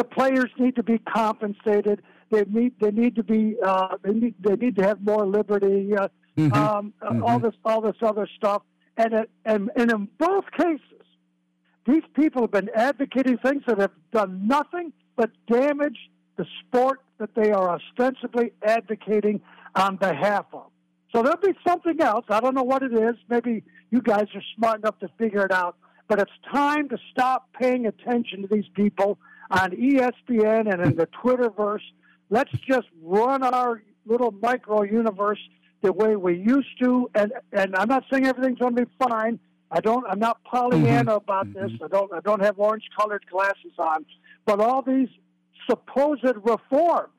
the players need to be compensated. They need they need to be uh, they need they need to have more liberty. Uh, Mm-hmm. um, uh, all this all this other stuff, and it, and and in both cases, these people have been advocating things that have done nothing but damage the sport that they are ostensibly advocating on behalf of. So there'll be something else. I don't know what it is. Maybe you guys are smart enough to figure it out. But it's time to stop paying attention to these people on ESPN and in the Twitterverse. Let's just run our little micro universe the way we used to. And and I'm not saying everything's going to be fine. I don't. I'm not Pollyanna mm-hmm. about mm-hmm. this. I don't. I don't have orange colored glasses on. But all these supposed reforms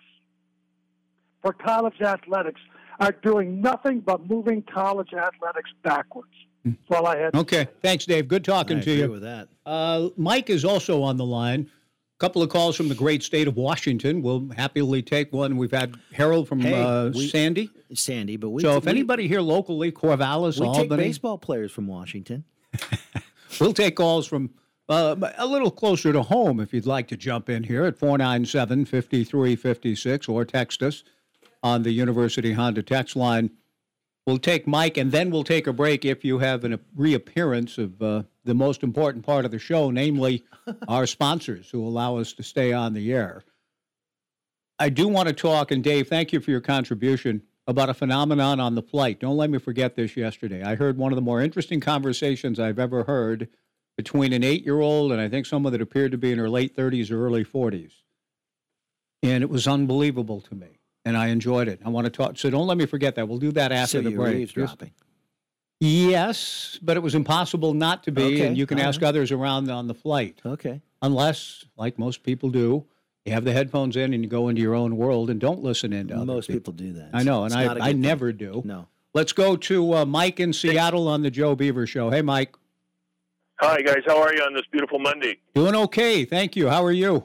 for college athletics are doing nothing but moving college athletics backwards. Hmm. That's all I had. to Okay, thanks, Dave. Good talking I to agree you. with that. Uh, Mike is also on the line. A couple of calls from the great state of Washington. We'll happily take one. We've had Harold from Hey, uh, we- Sandy. Sandy, but we so if we- anybody here locally, Corvallis, we take baseball players from Washington. we'll take calls from uh, a little closer to home if you'd like to jump in here at 497 5356 or text us on the University Honda text line. We'll take Mike and then we'll take a break if you have a reappearance of uh, the most important part of the show, namely our sponsors who allow us to stay on the air. I do want to talk, and Dave, thank you for your contribution about a phenomenon on the flight. Don't let me forget this yesterday. I heard one of the more interesting conversations I've ever heard between an eight year old and I think someone that appeared to be in her late 30s or early 40s. And it was unbelievable to me. And I enjoyed it. I want to talk. So don't let me forget that. We'll do that after so the you were break. eavesdropping. Yes, but it was impossible not to be, Okay, and you can all ask right. others around on the flight. Okay. Unless, like most people do, you have the headphones in and you go into your own world and don't listen in to other Most people. people do that. I know, and It's not a I, I good thing. never do. No. Let's go to uh, Mike in Seattle on the Joe Beaver Show. Hey, Mike. Hi, guys. How are you on this beautiful Monday? Doing okay. Thank you. How are you?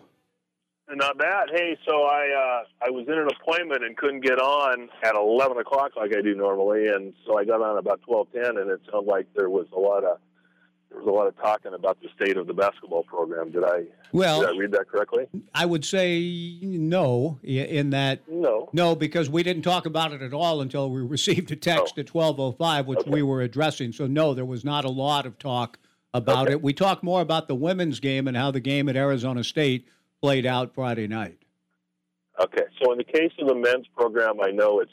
Not bad. Hey, so I uh, I was in an appointment and couldn't get on at eleven o'clock like I do normally, and so I got on about twelve ten, and it sounded like there was a lot of there was a lot of talking about the state of the basketball program. Did I Well- did I read that correctly? I would say no, in that no, no, because we didn't talk about it at all until we received a text at twelve oh five, which we were addressing. So no, there was not a lot of talk about it. We talked more about the women's game and how the game at Arizona State played out Friday night. Okay, so in the case of the men's program, I know it's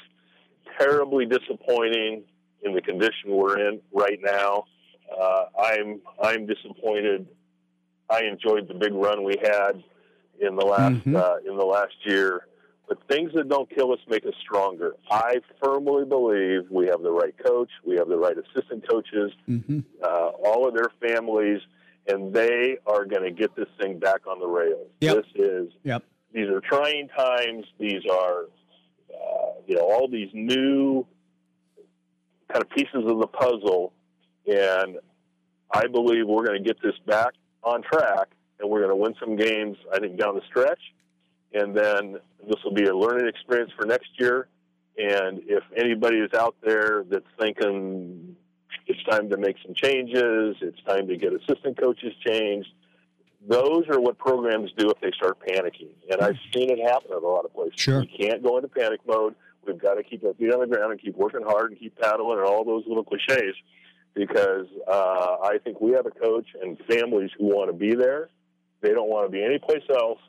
terribly disappointing in the condition we're in right now. Uh, I'm I'm disappointed. I enjoyed the big run we had in the last Mm-hmm. uh, in the last year, but things that don't kill us make us stronger. I firmly believe we have the right coach, we have the right assistant coaches, Mm-hmm. uh, all of their families, and they are going to get this thing back on the rails. This is Yep. these are trying times. These are, uh, you know, all these new kind of pieces of the puzzle, and I believe we're going to get this back on track, and we're going to win some games. I think down the stretch, and then this will be a learning experience for next year. And if anybody is out there that's thinking it's time to make some changes, it's time to get assistant coaches changed, those are what programs do if they start panicking. And I've seen it happen at a lot of places. Sure. We can't go into panic mode. We've got to keep our feet on the ground and keep working hard and keep paddling and all those little cliches because uh, I think we have a coach and families who want to be there. They don't want to be anyplace else.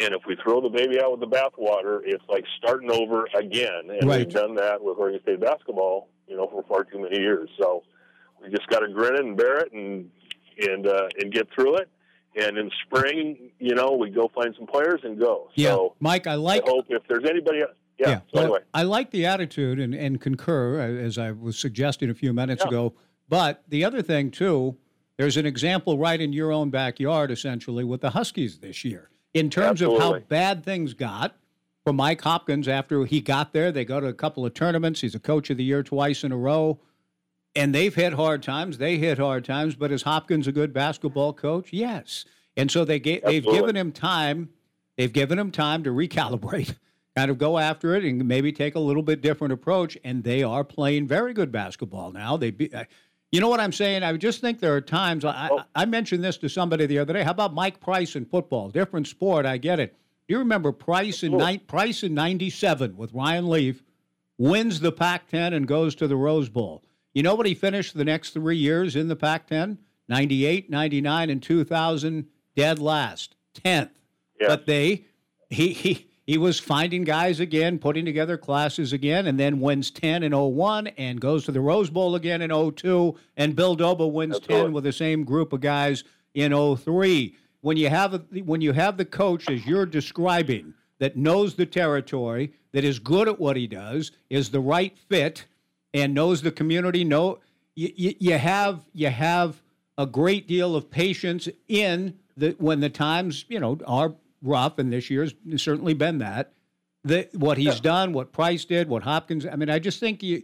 And if we throw the baby out with the bathwater, it's like starting over again. And Right. we've done that with Oregon State basketball, you know, for far too many years. So we just got to grin it and bear it and and uh, and get through it. And in spring, you know, we go find some players and go. Yeah, So Mike, I like. I hope if there's anybody, yeah. So anyway, I like the attitude and, and concur, uh, as I was suggesting a few minutes Yeah. ago. But the other thing, too, there's an example right in your own backyard, essentially, with the Huskies this year. In terms of how bad things got for Mike Hopkins after he got there, they go to a couple of tournaments. He's a coach of the year twice in a row. And they've hit hard times. They hit hard times. But is Hopkins a good basketball coach? Yes. And so they ga- they've given him time. They've given him time to recalibrate, kind of go after it, and maybe take a little bit different approach. And they are playing very good basketball now. They, be, you know what I'm saying? I just think there are times. I, Oh. I, I mentioned this to somebody the other day. How about Mike Price in football? Different sport. I get it. Do you remember Price in ni- Price in '97 with Ryan Leaf? wins the Pac 10 and goes to the Rose Bowl. You know what he finished the next three years in the Pac 10? 98, 99, and 2000, dead last, 10th. But they, he, he, he was finding guys again, putting together classes again, and then wins 10 in 01 and goes to the Rose Bowl again in 02. And Bill Doba wins 10 with the same group of guys in 03. When you have a, when you have the coach as you're describing that knows the territory, that is good at what he does, is the right fit, and knows the community. Know you, you, you have you have a great deal of patience in the when the times you know are rough, and this year's certainly been that. The, what he's done, what Price did, what Hopkins. I mean, I just think you,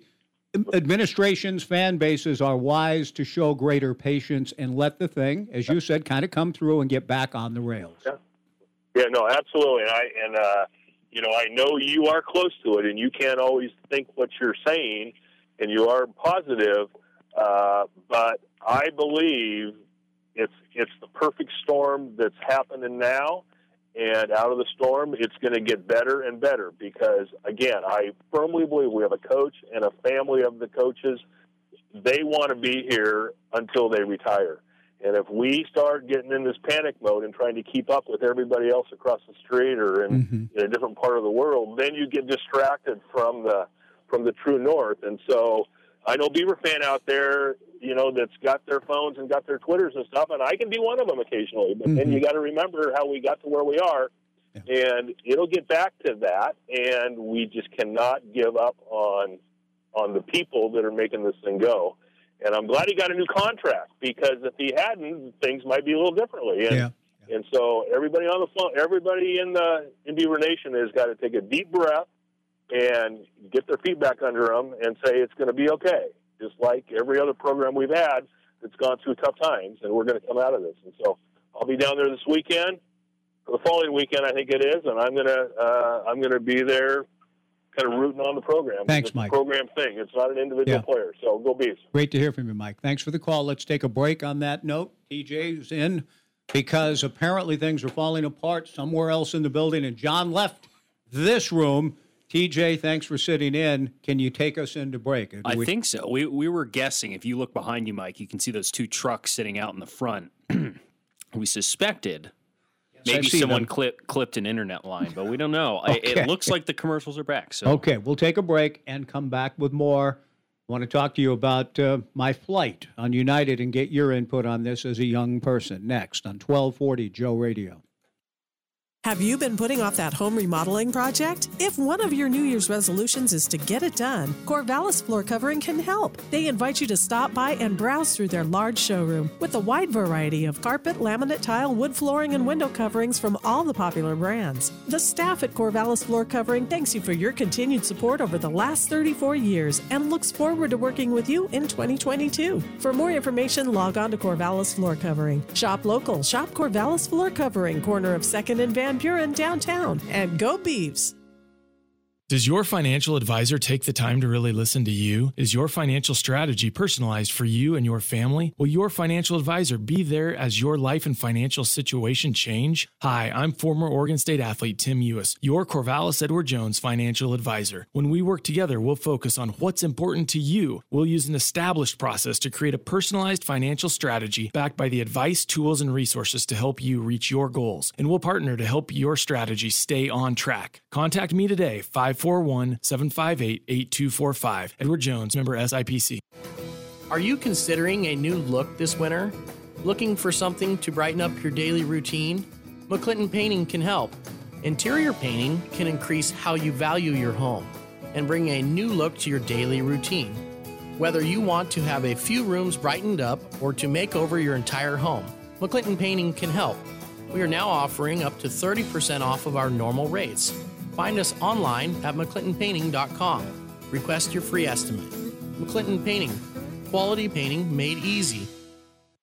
administrations, fan bases are wise to show greater patience and let the thing, as you said, kind of come through and get back on the rails. Yeah, no, absolutely. And I and uh, you know, I know you are close to it, and you can't always think what you're saying, and you are positive. Uh, but I believe it's it's the perfect storm that's happening now, and out of the storm, it's going to get better and better. Because again, I firmly believe we have a coach and a family of the coaches. They want to be here until they retire. And if we start getting in this panic mode and trying to keep up with everybody else across the street or in, mm-hmm. in a different part of the world, then you get distracted from the from the true north. And so I know Beaver fan out there, you know, that's got their phones and got their Twitters and stuff, and I can be one of them occasionally. But then Mhm. you got to remember how we got to where we are, and it'll get back to that. And we just cannot give up on on the people that are making this thing go. And I'm glad he got a new contract because if he hadn't, things might be a little differently. And, Yeah. and so everybody on the phone, everybody in the in Beaver Nation has got to take a deep breath, and get their feet back under them and say it's going to be okay, just like every other program we've had that's gone through tough times, and we're going to come out of this. And so I'll be down there this weekend, or the following weekend, I think it is, and I'm gonna uh, I'm gonna be there, kind of rooting on the program. Thanks, it's Mike. A program thing. It's not an individual Yeah. player. So go Bees. Great to hear from you, Mike. Thanks for the call. Let's take a break on that note. TJ's in because apparently things are falling apart somewhere else in the building, and John left this room. TJ, thanks for sitting in. Can you take us into break? Do I we- think so. We we were guessing. If you look behind you, Mike, you can see those two trucks sitting out in the front. we suspected maybe someone clip, clipped an internet line, but we don't know. Okay. it looks like the commercials are back. So Okay, we'll take a break and come back with more. I want to talk to you about uh, my flight on United and get your input on this as a young person. Next on 1240 Joe Radio. Have you been putting off that home remodeling project? If one of your New Year's resolutions is to get it done, Corvallis Floor Covering can help. They invite you to stop by and browse through their large showroom with a wide variety of carpet, laminate tile, wood flooring, and window coverings from all the popular brands. The staff at Corvallis Floor Covering thanks you for your continued support over the last 34 years and looks forward to working with you in 2022. For more information, log on to Corvallis Floor Covering. Shop local, shop Corvallis Floor Covering, corner of 2nd and Van Buren downtown, and go Beavs! Does your financial advisor take the time to really listen to you? Is your financial strategy personalized for you and your family? Will your financial advisor be there as your life and financial situation change? Hi, I'm former Oregon State athlete Tim Ewis, your Corvallis Edward Jones financial advisor. When we work together, we'll focus on what's important to you. We'll use an established process to create a personalized financial strategy backed by the advice, tools, and resources to help you reach your goals. And we'll partner to help your strategy stay on track. Contact me today, 541 758 8245. Edward Jones, member SIPC. Are you considering a new look this winter? Looking for something to brighten up your daily routine? McClinton Painting can help. Interior painting can increase how you value your home and bring a new look to your daily routine. Whether you want to have a few rooms brightened up or to make over your entire home, McClinton Painting can help. We are now offering up to 30% off of our normal rates. Find us online at mcclintonpainting.com. Request your free estimate. McClinton Painting, quality painting made easy.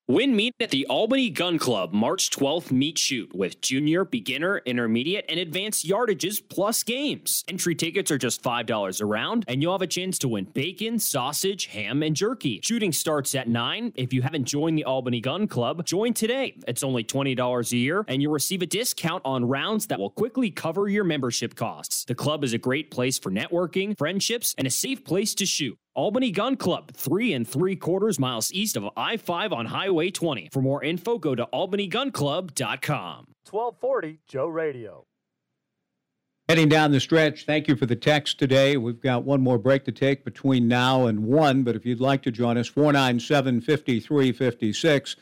Win meet at the Albany Gun Club March 12th meet shoot with junior, beginner, intermediate, and advanced yardages plus games. Entry tickets are just $5 a round, and you'll have a chance to win bacon, sausage, ham, and jerky. Shooting starts at 9. If you haven't joined the Albany Gun Club, join today. It's only $20 a year, and you'll receive a discount on rounds that will quickly cover your membership costs. The club is a great place for networking, friendships, and a safe place to shoot. Albany Gun Club, three and three quarters miles east of I 5 on Highway 20. For more info, go to albanygunclub.com. 1240 Joe Radio. Heading down the stretch, thank you for the text today. We've got one more break to take between now and one, but if you'd like to join us, 497 5356.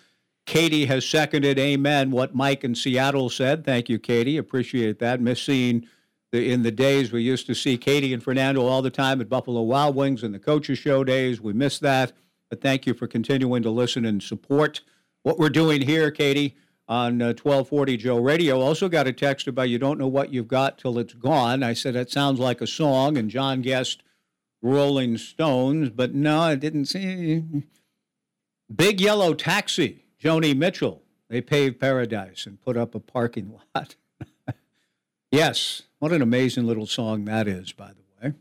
Katie has seconded amen what Mike in Seattle said. Thank you, Katie. Appreciate that. Miss seeing the, in the days we used to see Katie and Fernando all the time at Buffalo Wild Wings and the coaches show days. We miss that. But thank you for continuing to listen and support what we're doing here, Katie, on uh, 1240 Joe Radio. Also got a text about you don't know what you've got till it's gone. I said that sounds like a song, and John guessed Rolling Stones, but no, I didn't see. Big Yellow Taxi, Joni Mitchell. They paved paradise and put up a parking lot. yes, what an amazing little song that is, by the way.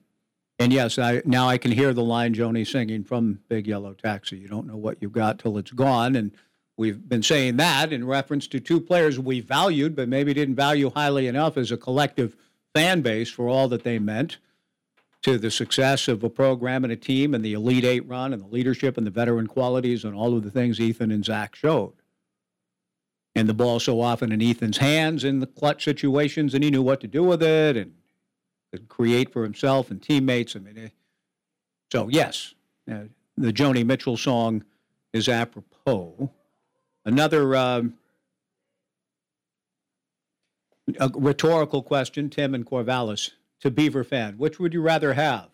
And yes, I now I can hear the line Joni singing from Big Yellow Taxi. You don't know what you've got till it's gone, and we've been saying that in reference to two players we valued, but maybe didn't value highly enough as a collective fan base for all that they meant to the success of a program and a team and the Elite Eight run and the leadership and the veteran qualities and all of the things Ethan and Zach showed. And the ball so often in Ethan's hands in the clutch situations, and he knew what to do with it and could create for himself and teammates. I mean, eh, so yes, uh, the Joni Mitchell song is apropos. Another um, rhetorical question, Tim and Corvallis to Beaver fan. Which would you rather have?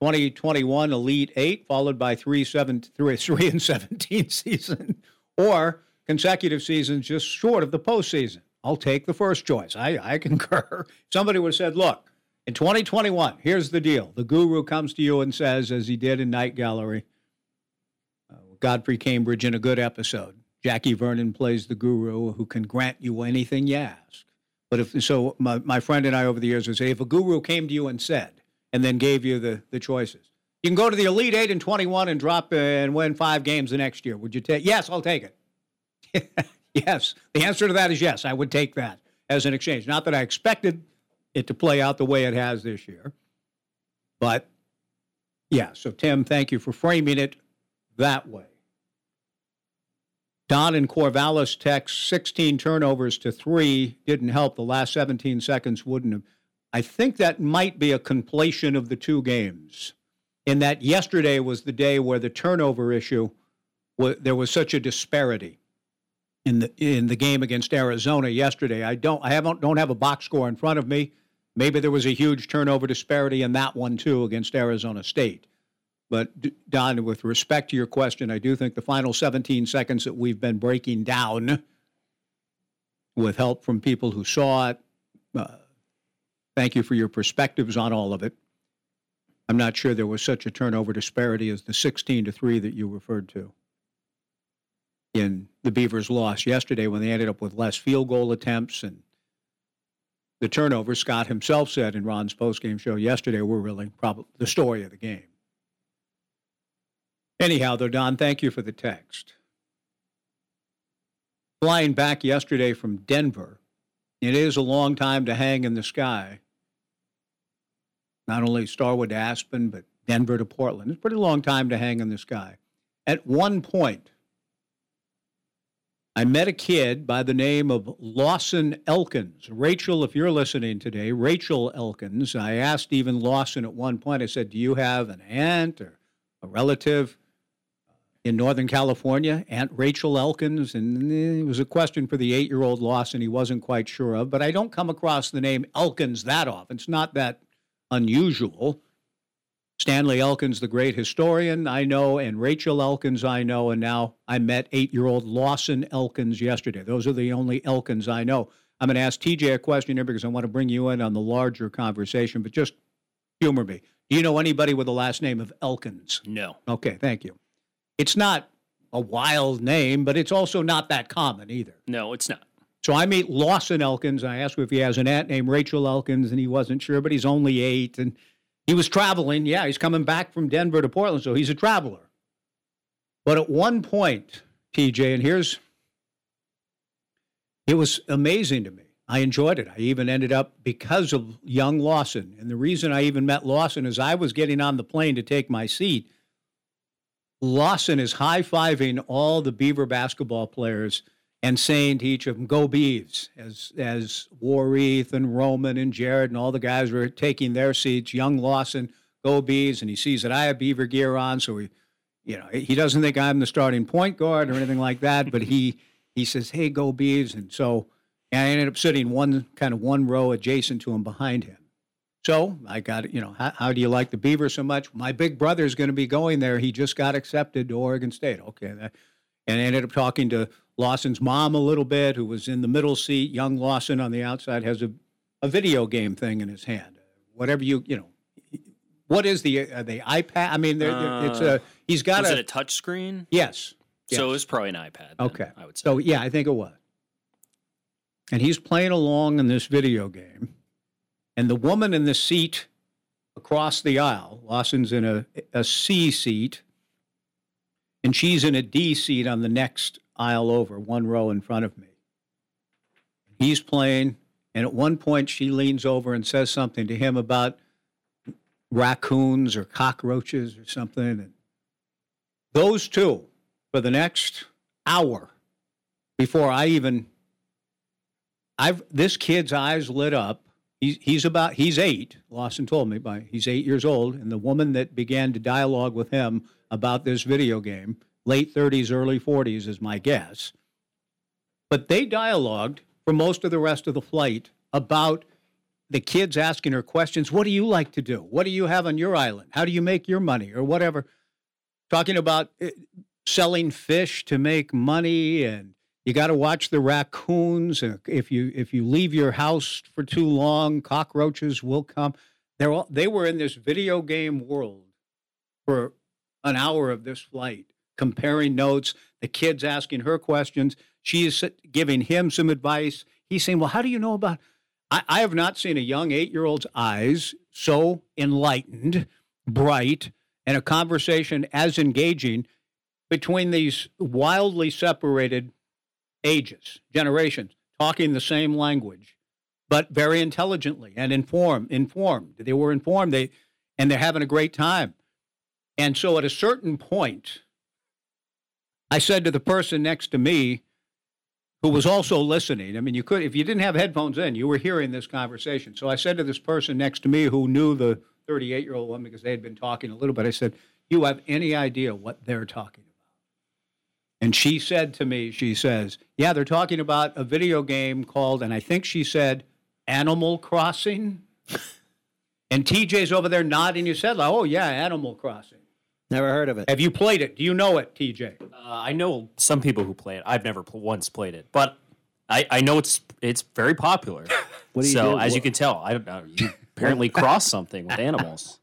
2021 Elite Eight, followed by three, seven, three, three and 17 season, or consecutive seasons just short of the postseason? I'll take the first choice. I, I concur. Somebody would have said, look, In 2021, here's the deal. The guru comes to you and says, as he did in Night Gallery, uh, Godfrey Cambridge in a good episode. Jackie Vernon plays the guru who can grant you anything you ask. But if so, my, my friend and I over the years would say, if a guru came to you and said, and then gave you the, the choices, you can go to the Elite Eight in 21 and drop uh, and win five games the next year. Would you take? Yes, I'll take it. yes. The answer to that is yes. I would take that as an exchange. Not that I expected it to play out the way it has this year, but yeah. So, Tim, thank you for framing it that way. Don and Corvallis text 16 turnovers to three didn't help. The last 17 seconds wouldn't have. I think that might be a completion of the two games, in that yesterday was the day where the turnover issue, there was such a disparity in the in the game against Arizona yesterday. I don't I haven't don't have a box score in front of me. Maybe there was a huge turnover disparity in that one too against Arizona State. But Don, with respect to your question, I do think the final 17 seconds that we've been breaking down, with help from people who saw it, uh, thank you for your perspectives on all of it. I'm not sure there was such a turnover disparity as the 16 to three that you referred to in the Beavers' loss yesterday when they ended up with less field goal attempts and the turnovers. Scott himself said in Ron's postgame show yesterday were really probably the story of the game. Anyhow, though, Don, thank you for the text. Flying back yesterday from Denver, it is a long time to hang in the sky. Not only Starwood to Aspen, but Denver to Portland. It's a pretty long time to hang in the sky. At one point, I met a kid by the name of Lawson Elkins. Rachel, if you're listening today, Rachel Elkins. I asked even Lawson at one point, I said, Do you have an aunt or a relative uh, in Northern California, Aunt Rachel Elkins, and it was a question for the eight year old Lawson he wasn't quite sure of. But I don't come across the name Elkins that often. It's not that unusual. Stanley Elkins, the great historian, I know, and Rachel Elkins, I know, and now I met eight year old Lawson Elkins yesterday. Those are the only Elkins I know. I'm going to ask TJ a question here because I want to bring you in on the larger conversation, but just humor me. Do you know anybody with the last name of Elkins? No. Okay, thank you. It's not a wild name, but it's also not that common either. No, it's not. So I meet Lawson Elkins. I asked him if he has an aunt named Rachel Elkins, and he wasn't sure, but he's only eight. And he was traveling. Yeah, he's coming back from Denver to Portland, so he's a traveler. But at one point, TJ, and here's it was amazing to me. I enjoyed it. I even ended up because of young Lawson. And the reason I even met Lawson is I was getting on the plane to take my seat Lawson is high fiving all the Beaver basketball players and saying to each of them, "Go Beavs!" As as Warith and Roman and Jarod and all the guys were taking their seats, young Lawson, "Go Beavs!" And he sees that I have Beaver gear on, so he, you know, he doesn't think I'm the starting point guard or anything like that, but he he says, "Hey, go Beavs!" And so, and I ended up sitting one kind of one row adjacent to him behind him. So I got, you know, how, how, do you like the Beaver so much? My big brother is going to be going there. He just got accepted to Oregon State. Okay. And I ended up talking to Lawson's mom a little bit, who was in the middle seat. Young Lawson on the outside has a, a video game thing in his hand. Whatever you, you know, what is the uh, the iPad? I mean, uh, it's a he's got was a, it a touch screen? Yes. yes. So it was probably an iPad. Then, okay. I would say. So yeah, I think it was. And he's playing along in this video game and the woman in the seat across the aisle, Lawson's in a, a C seat, and she's in a D seat on the next aisle over, one row in front of me. He's playing, and at one point she leans over and says something to him about raccoons or cockroaches or something. And those two, for the next hour, before I even, I've this kid's eyes lit up He's, he's about he's eight. Lawson told me by he's eight years old, and the woman that began to dialogue with him about this video game, late 30s, early 40s, is my guess. But they dialogued for most of the rest of the flight about the kids asking her questions. What do you like to do? What do you have on your island? How do you make your money, or whatever? Talking about eh, selling fish to make money and you got to watch the raccoons. If you if you leave your house for too long, cockroaches will come. all, they were in this video game world for an hour of this flight, comparing notes. The kid's asking her questions. She is giving him some advice. He's saying, "Well, how do you know about?" I, I have not seen a young eight-year-old's eyes so enlightened, bright, and a conversation as engaging between these wildly separated ages, generations, talking the same language, but very intelligently and informed. Informed. They were informed. They and they're having a great time. And so, at a certain point, I said to the person next to me, who was also listening. I mean, you could if you didn't have headphones in, you were hearing this conversation. So I said to this person next to me, who knew the 38 year old woman because they had been talking a little bit. I said, "You have any idea what they're talking?" About? And she said to me, she says, Yeah, they're talking about a video game called, and I think she said, Animal Crossing. and TJ's over there nodding his head like, Oh, yeah, Animal Crossing. Never heard of it. Have you played it? Do you know it, TJ? Uh, I know some people who play it. I've never pl- once played it, but I, I know it's it's very popular. What do you so do? as you can tell, I don't know. You apparently cross something with animals.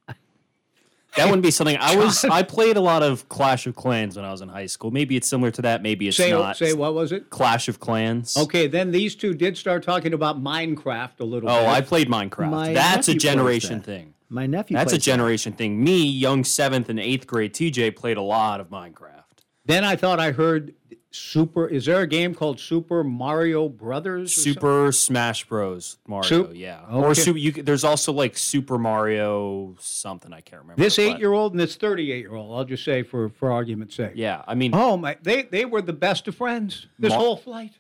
That wouldn't be something I was. I played a lot of Clash of Clans when I was in high school. Maybe it's similar to that. Maybe it's Say, not. say what was it? Clash of Clans. Okay, then these two did start talking about Minecraft a little Oh, bit. I played Minecraft. My That's a generation that. thing. My nephew. That's a plays that. generation thing. Me, young seventh and eighth grade TJ, played a lot of Minecraft. Then I thought I heard Super. Is there a game called Super Mario Brothers? or something? Super Smash Bros. Mario, Sup- yeah. Okay. Or super, you, there's also like Super Mario something I can't remember. This eight-year-old and this thirty-eight-year-old. I'll just say for for argument's sake. Yeah, I mean, Oh my! They they were the best of friends. This Ma- whole flight,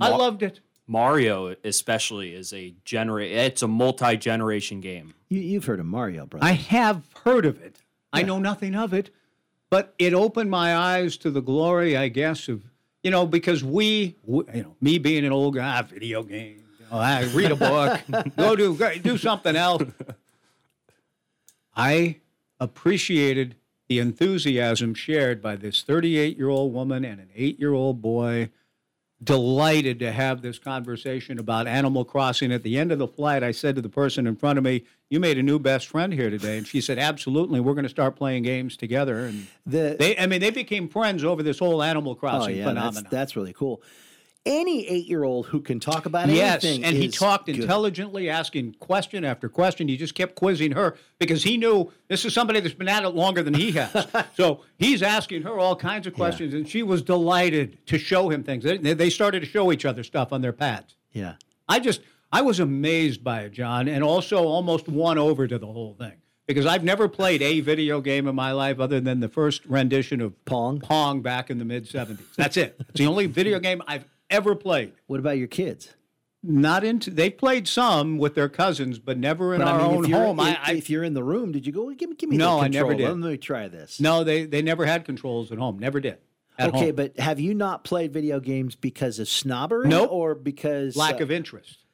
I loved it. Mario especially is a genera- It's a multi-generation game. You, you've heard of Mario, brother. I have heard of it. I know nothing of it, but it opened my eyes to the glory, I guess, of you know because we, we you know, me being an old guy, video game, You know, I read a book, go do go do something else. I appreciated the enthusiasm shared by this 38 year old woman and an eight year old boy. Delighted to have this conversation about Animal Crossing. At the end of the flight, I said to the person in front of me, "You made a new best friend here today," and she said, "Absolutely. We're going to start playing games together." And The- they, I mean, they became friends over this whole Animal oh Crossing yeah, phenomenon. that's, that's really cool. Any eight-year-old who can talk about Yes, anything, and he talked good. intelligently, asking question after question. He just kept quizzing her because he knew this is somebody that's been at it longer than he has. so he's asking her all kinds of questions, and she was delighted to show him things. They, they started to show each other stuff on their pads. Yeah. I just, I was amazed by it, John, and also almost won over to the whole thing because I've never played a video game in my life other than the first rendition of Pong. Pong back in the mid '70s. That's it. It's the only video game I've ever played. What about your kids? Not into. They played some with their cousins, but never in But our I mean, own if home. if, I, I, if you're in the room, did you go? Give me, give me. No, the I never did. Let me try this. no, they they never had controls at home. Never did. Okay, home. but have you not played video games because of snobbery? Nope. or because lack uh, of interest.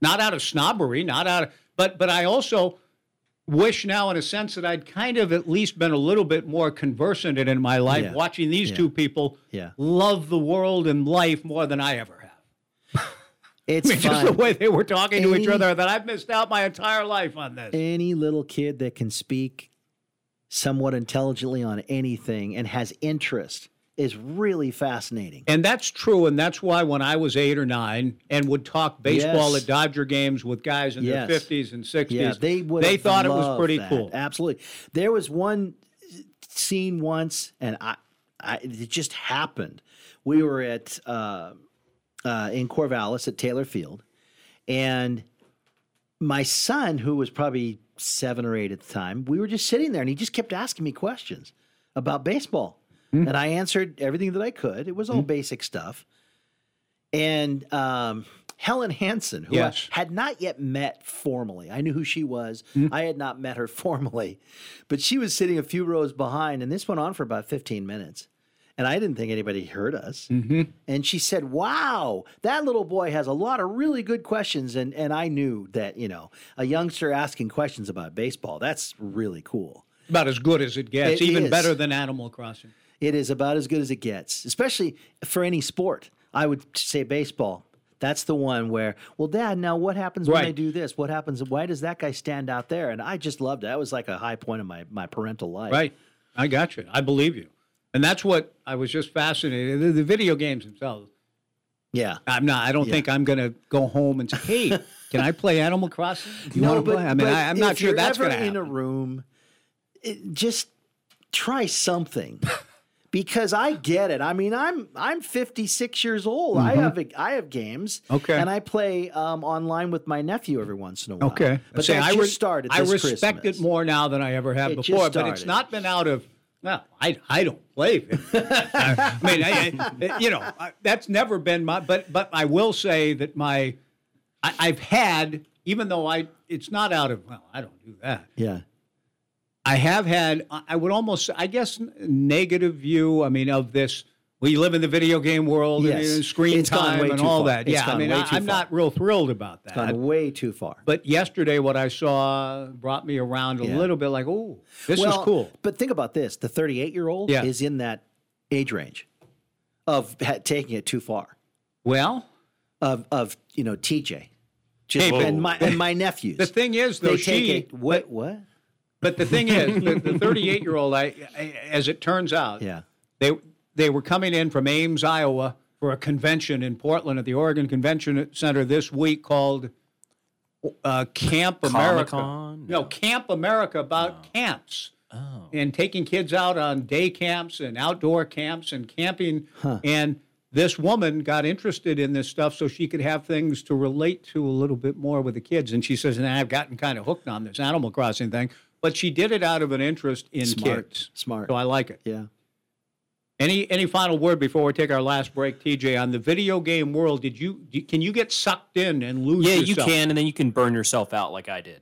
Not out of snobbery, not out of, but but I also wish now, in a sense, that I'd kind of at least been a little bit more conversant in my life, Yeah. watching these Yeah. two people Yeah. love the world and life more than I ever have. It's I mean, just the way they were talking to each other, that I've missed out my entire life on this. Any little kid that can speak somewhat intelligently on anything and has interest is really fascinating. And that's true, and that's why when I was eight or nine and would talk baseball Yes. at Dodger games with guys in Yes. their fifties and sixties, Yeah, they would. they thought it was pretty that. cool. Absolutely. There was one scene once, and I, I it just happened. We were at uh, uh, in Corvallis at Taylor Field, and my son, who was probably seven or eight at the time, we were just sitting there, and he just kept asking me questions about baseball, Hmm. and I answered everything that I could. It was all basic stuff, and um, Helen Hansen, who Yes. I had not yet met formally. I knew who she was. Hmm. I had not met her formally, but she was sitting a few rows behind, and this went on for about 15 minutes. And I didn't think anybody heard us. Mm-hmm. And she said, Wow, that little boy has a lot of really good questions. And, and I knew that, you know, a youngster asking questions about baseball, that's really cool. About as good as it gets, It even is. better than Animal Crossing. It is about as good as it gets, especially for any sport. I would say baseball. That's the one where, well, Dad, now what happens when I do this? What happens? Why does that guy stand out there? And I just loved it. That was like a high point of my my parental life. Right. I got you. I believe you. And that's what I was just fascinated. The, the video games themselves. Yeah. I'm not. I don't Yeah. think I'm going to go home and say, "Hey, can I play Animal Crossing? Do you no, want to but, play?" I mean, I, I'm not sure that's going to in happen. a room. It, just try something. Because I get it. I mean, I'm I'm 56 years old. I Mhm. have a, I have games. Okay. and I play um, online with my nephew every once in a while. Okay, but See, that I just re- started. I respect Christmas. it more now than I ever have It before. But it's not been out of. Well, I I don't play. video. I mean, I, I- you know, I- that's never been my. But but I will say that my, I, I've had even though I it's not out of. Well, I don't do that. Yeah. I have had, I would almost, I guess, negative view. I mean, of this. We live in the video game world and, Yes. and screen It's time and all far. that. It's yeah, I mean, I, I'm far. not real thrilled about It's that. gone way too far. But yesterday, what I saw brought me around a Yeah. little bit. Like, oh, this well, is cool. But think about this: the 38 year old Yeah. is in that age range of ha- taking it too far. Well, of of you know TJ, just Hey, and my and my nephews. The thing is, though, they take she- it. What what? But the thing is, the, the 38 year old, I, I, as it turns out, Yeah. they they were coming in from Ames, Iowa, for a convention in Portland at the Oregon Convention Center this week called uh, Camp America. Comic-Con? No, Camp America about camps. Oh. And taking kids out on day camps and outdoor camps and camping. And this woman got interested in this stuff so she could have things to relate to a little bit more with the kids. And she says, and I've gotten kind of hooked on this Animal Crossing thing. But she did it out of an interest in Smart. kids. Smart. So I like it. Yeah. Any any final word before we take our last break, TJ? On the video game world, did you do- can you get sucked in and lose? Yeah, you yourself? can, and then you can burn yourself out like I did.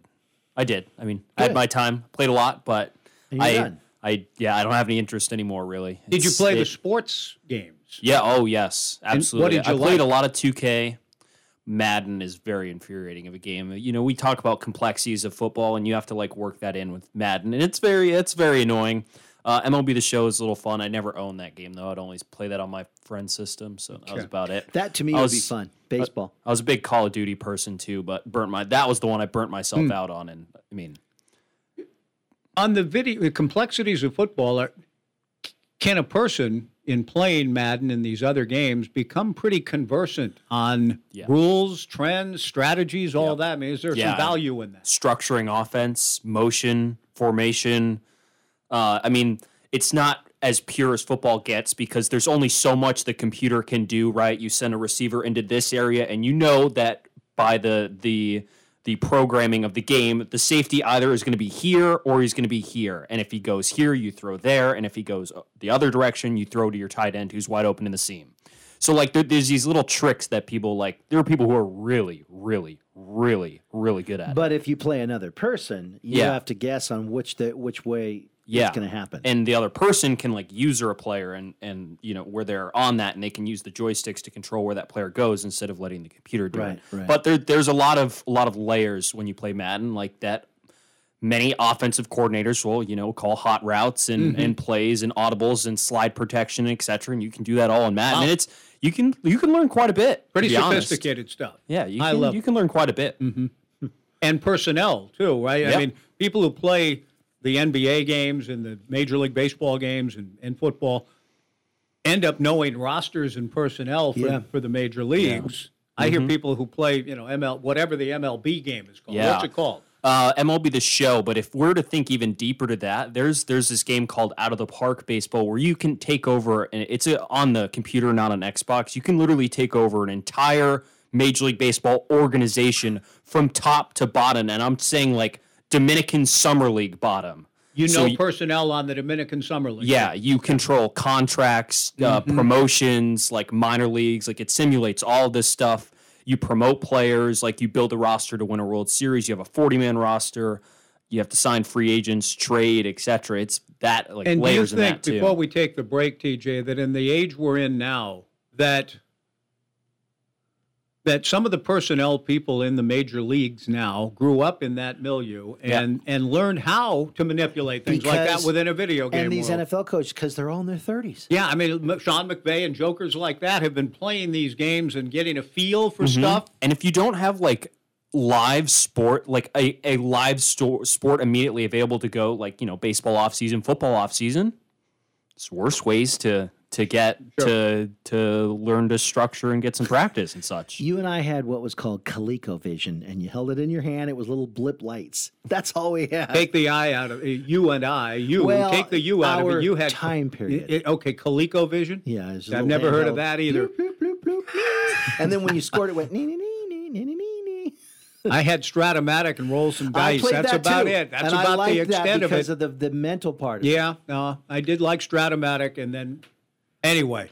I did. I mean, I Good. had my time, played a lot, but And you're I, done. I, yeah, I don't have any interest anymore, really. Did you It's- play the it- sports games? Yeah. Oh, yes. And what Absolutely. did you I played a lot of 2K. Madden is very infuriating of a game. You know, we talk about complexities of football, and you have to like work that in with Madden, and it's very, it's very annoying. Uh, MLB The Show is a little fun. I never owned that game though. I'd always play that on my friend's system, so that was about it. That to me I would be was- fun. Baseball. I was a big Call of Duty person too, but burnt my. That was the one I burnt myself Hmm. out on, and I mean, on the video the complexities of football are, can a person in playing Madden and these other games become pretty conversant on Yeah. rules, trends, strategies, all that? I mean, is there Yeah. some value in that? structuring offense, motion, formation. Uh, I mean, it's not as pure as football gets because there's only so much the computer can do. Right? You send a receiver into this area, and you know that by the the the programming of the game, the safety either is going to be here or he's going to be here. And if he goes here, you throw there, and if he goes uh, the other direction, you throw to your tight end who's wide open in the seam. So like there, there's these little tricks that people like. There are people who are really, really, really, really good at. it. But if you play another person, you Yeah. have to guess on which the which way yeah. it's going to happen. And the other person can like user a player and and you know where they're on that and they can use the joysticks to control where that player goes instead of letting the computer do Right, it. right. But there there's a lot of a lot of layers when you play Madden like that. Many offensive coordinators will, you know, call hot routes and, Mhm. and plays and audibles and slide protection, et cetera, and you can do that all in Madden. Wow. And it's you can you can learn quite a bit. to Pretty be honest. sophisticated stuff. Yeah, you I can, love you it. can learn quite a bit. Mm-hmm. And personnel too, right? I mean, people who play the NBA games and the Major League Baseball games and, and football end up knowing rosters and personnel for, Yeah. for the major leagues. I hear Mhm. people who play, you know, ML, whatever the MLB game is called. Yeah. What's it called? Uh, MLB the Show, but if we're to think even deeper to that, there's there's this game called Out of the Park Baseball where you can take over, and it's a, on the computer, not on Xbox. You can literally take over an entire Major League Baseball organization from top to bottom, and I'm saying like Dominican Summer League bottom. You know y- personnel on the Dominican Summer League. yeah, you control contracts, uh, Mhm. promotions, like minor leagues. Like it simulates all this stuff. You promote players, like you build a roster to win a World Series. You have a forty-man roster. You have to sign free agents, trade, etc. It's that like and do you layers in think, before we take the break, TJ, that in the age we're in now, that that some of the personnel people in the major leagues now grew up in that milieu and and learned how to manipulate things like that within a video game. And these world. NFL coaches, because they're all in their 30s. Yeah, I mean, Sean McVay and jokers like that have been playing these games and getting a feel for Mhm. stuff. And if you don't have like live sport, like a, a live sto- sport immediately available to go, like, you know, baseball off season, football off season, it's worse ways to to get to to learn to structure and get some practice and such. You and I had what was called ColecoVision, and you held it in your hand. It was little blip lights. That's all we had. Take the I out of it. You and I. You Well, take the you out of it. You had time period. It- okay, ColecoVision. Yeah, it was a I've little never heard of that either. and then when you scored, it went nee nee nee nee nee nee nee. nee. I had Strat-O-Matic and roll some dice. That's that about too. it. That's and about I liked the that extent of because of the, the mental part. Of it. Yeah, no, I did like Strat-O-Matic, and then anyway,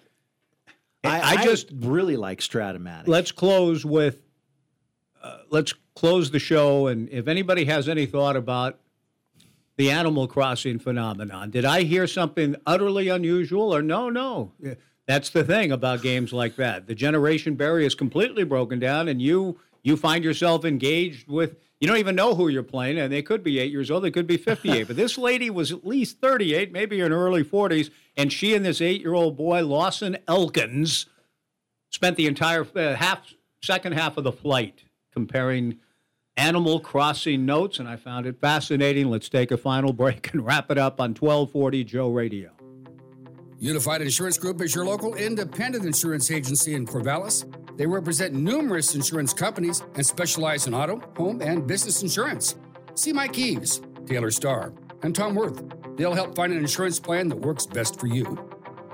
I, I just really like Strat-O-Matic. let's close with uh, let's close the show and if anybody has any thought about the animal crossing phenomenon did i hear something utterly unusual or no no Yeah, that's the thing about games like that the generation barrier is completely broken down and you you find yourself engaged with you don't even know who you're playing and they could be eight years old they could be 58 but this lady was at least 38 maybe in her early 40s and she and this eight year old boy lawson elkins spent the entire uh, half second half of the flight comparing Animal Crossing notes, and I found it fascinating. Let's take a final break and wrap it up on 1240 Joe Radio. Unified Insurance Group is your local independent insurance agency in Corvallis. They represent numerous insurance companies and specialize in auto, home, and business insurance. See Mike Eves, Taylor Starr, and Tom Worth. They'll help find an insurance plan that works best for you.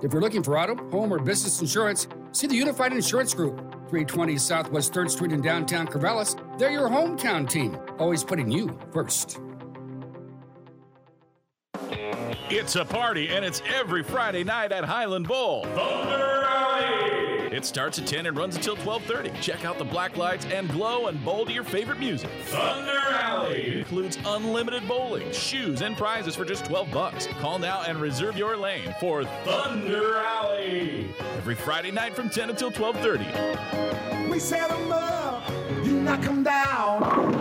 If you're looking for auto, home, or business insurance, see the Unified Insurance Group, 320 Southwest 3rd Street in downtown Corvallis. They're your hometown team, always putting you first. It's a party, and it's every Friday night at Highland Bowl. Thunder! It starts at 10 and runs until 12:30. Check out the black lights and glow and bowl to your favorite music. Thunder Alley It includes unlimited bowling, shoes, and prizes for just 12 bucks. Call now and reserve your lane for Thunder Alley. Every Friday night from 10 until 12:30. We set 'em up, you knock 'em down.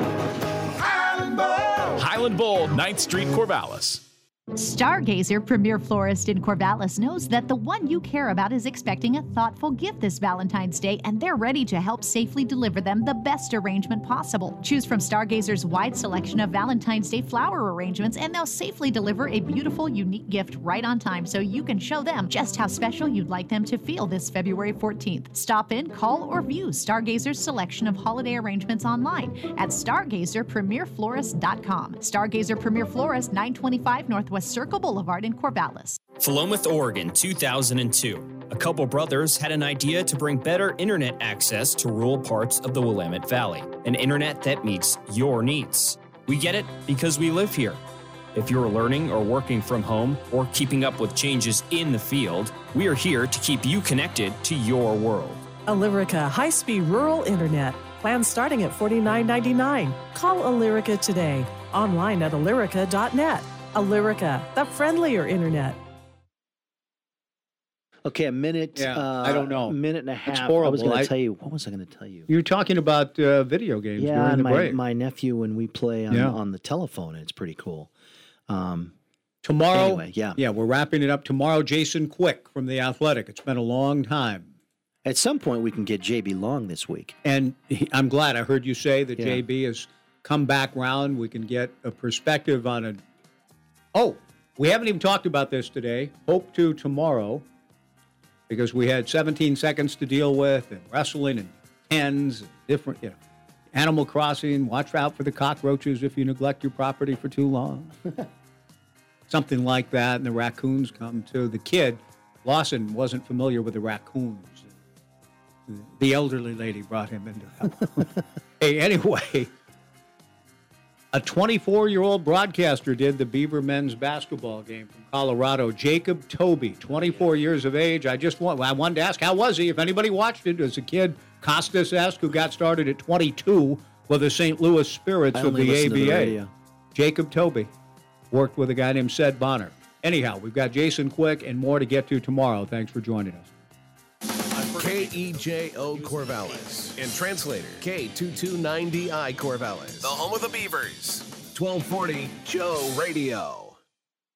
Highland Bowl. Highland Bowl, 9th Street, Corvallis. Stargazer Premier Florist in Corvallis knows that the one you care about is expecting a thoughtful gift this Valentine's Day, and they're ready to help safely deliver them the best arrangement possible. Choose from Stargazer's wide selection of Valentine's Day flower arrangements, and they'll safely deliver a beautiful, unique gift right on time so you can show them just how special you'd like them to feel this February 14th. Stop in, call, or view Stargazer's selection of holiday arrangements online at stargazerpremierflorist.com. Stargazer Premier Florist, 925 Northwest Circle Boulevard in Corvallis. Philomath, Oregon, 2002. A couple brothers had an idea to bring better internet access to rural parts of the Willamette Valley, an internet that meets your needs. We get it because we live here. If you're learning or working from home or keeping up with changes in the field, we are here to keep you connected to your world. Alyrica high speed rural internet. Plans starting at $49.99. Call Alyrica today. Online at alyrica.net. Alyrica, the friendlier internet. Okay, a minute. Yeah, uh, I don't know. A minute and a It's half. I horrible. was going to tell you. What was I going to tell you? You were talking about uh, video games Yeah, during and the my, break. my nephew when we play on, Yeah. on the telephone, it's pretty cool. Um, Tomorrow, Anyway, yeah. yeah, we're wrapping it up tomorrow. Jason Quick from the Athletic. It's been a long time, at some point, we can get JB Long this week. and he, I'm glad I heard you say that Yeah. JB has come back round. We can get a perspective on a. Oh, we haven't even talked about this today. Hope to tomorrow, because we had 17 seconds to deal with, and wrestling, and tens, and different, you know, Animal Crossing. Watch out for the cockroaches if you neglect your property for too long. something like that, and the raccoons come too. The kid, Lawson, wasn't familiar with the raccoons. The elderly lady brought him into that. hey, anyway, a 24 year old broadcaster did the Beaver men's basketball game from Colorado. Jacob Toby, 24 years of age. I just want, I wanted to ask, how was he? If anybody watched it as a kid, Costas esque, who got started at 22 with the St. Louis Spirits of the to the ABA. Jacob Toby worked with a guy named Sed Bonner. Anyhow, we've got Jason Quick and more to get to tomorrow. Thanks for joining us. KEJO Corvallis. And translator K229DI Corvallis. The home of the Beavers. 1240 Joe Radio.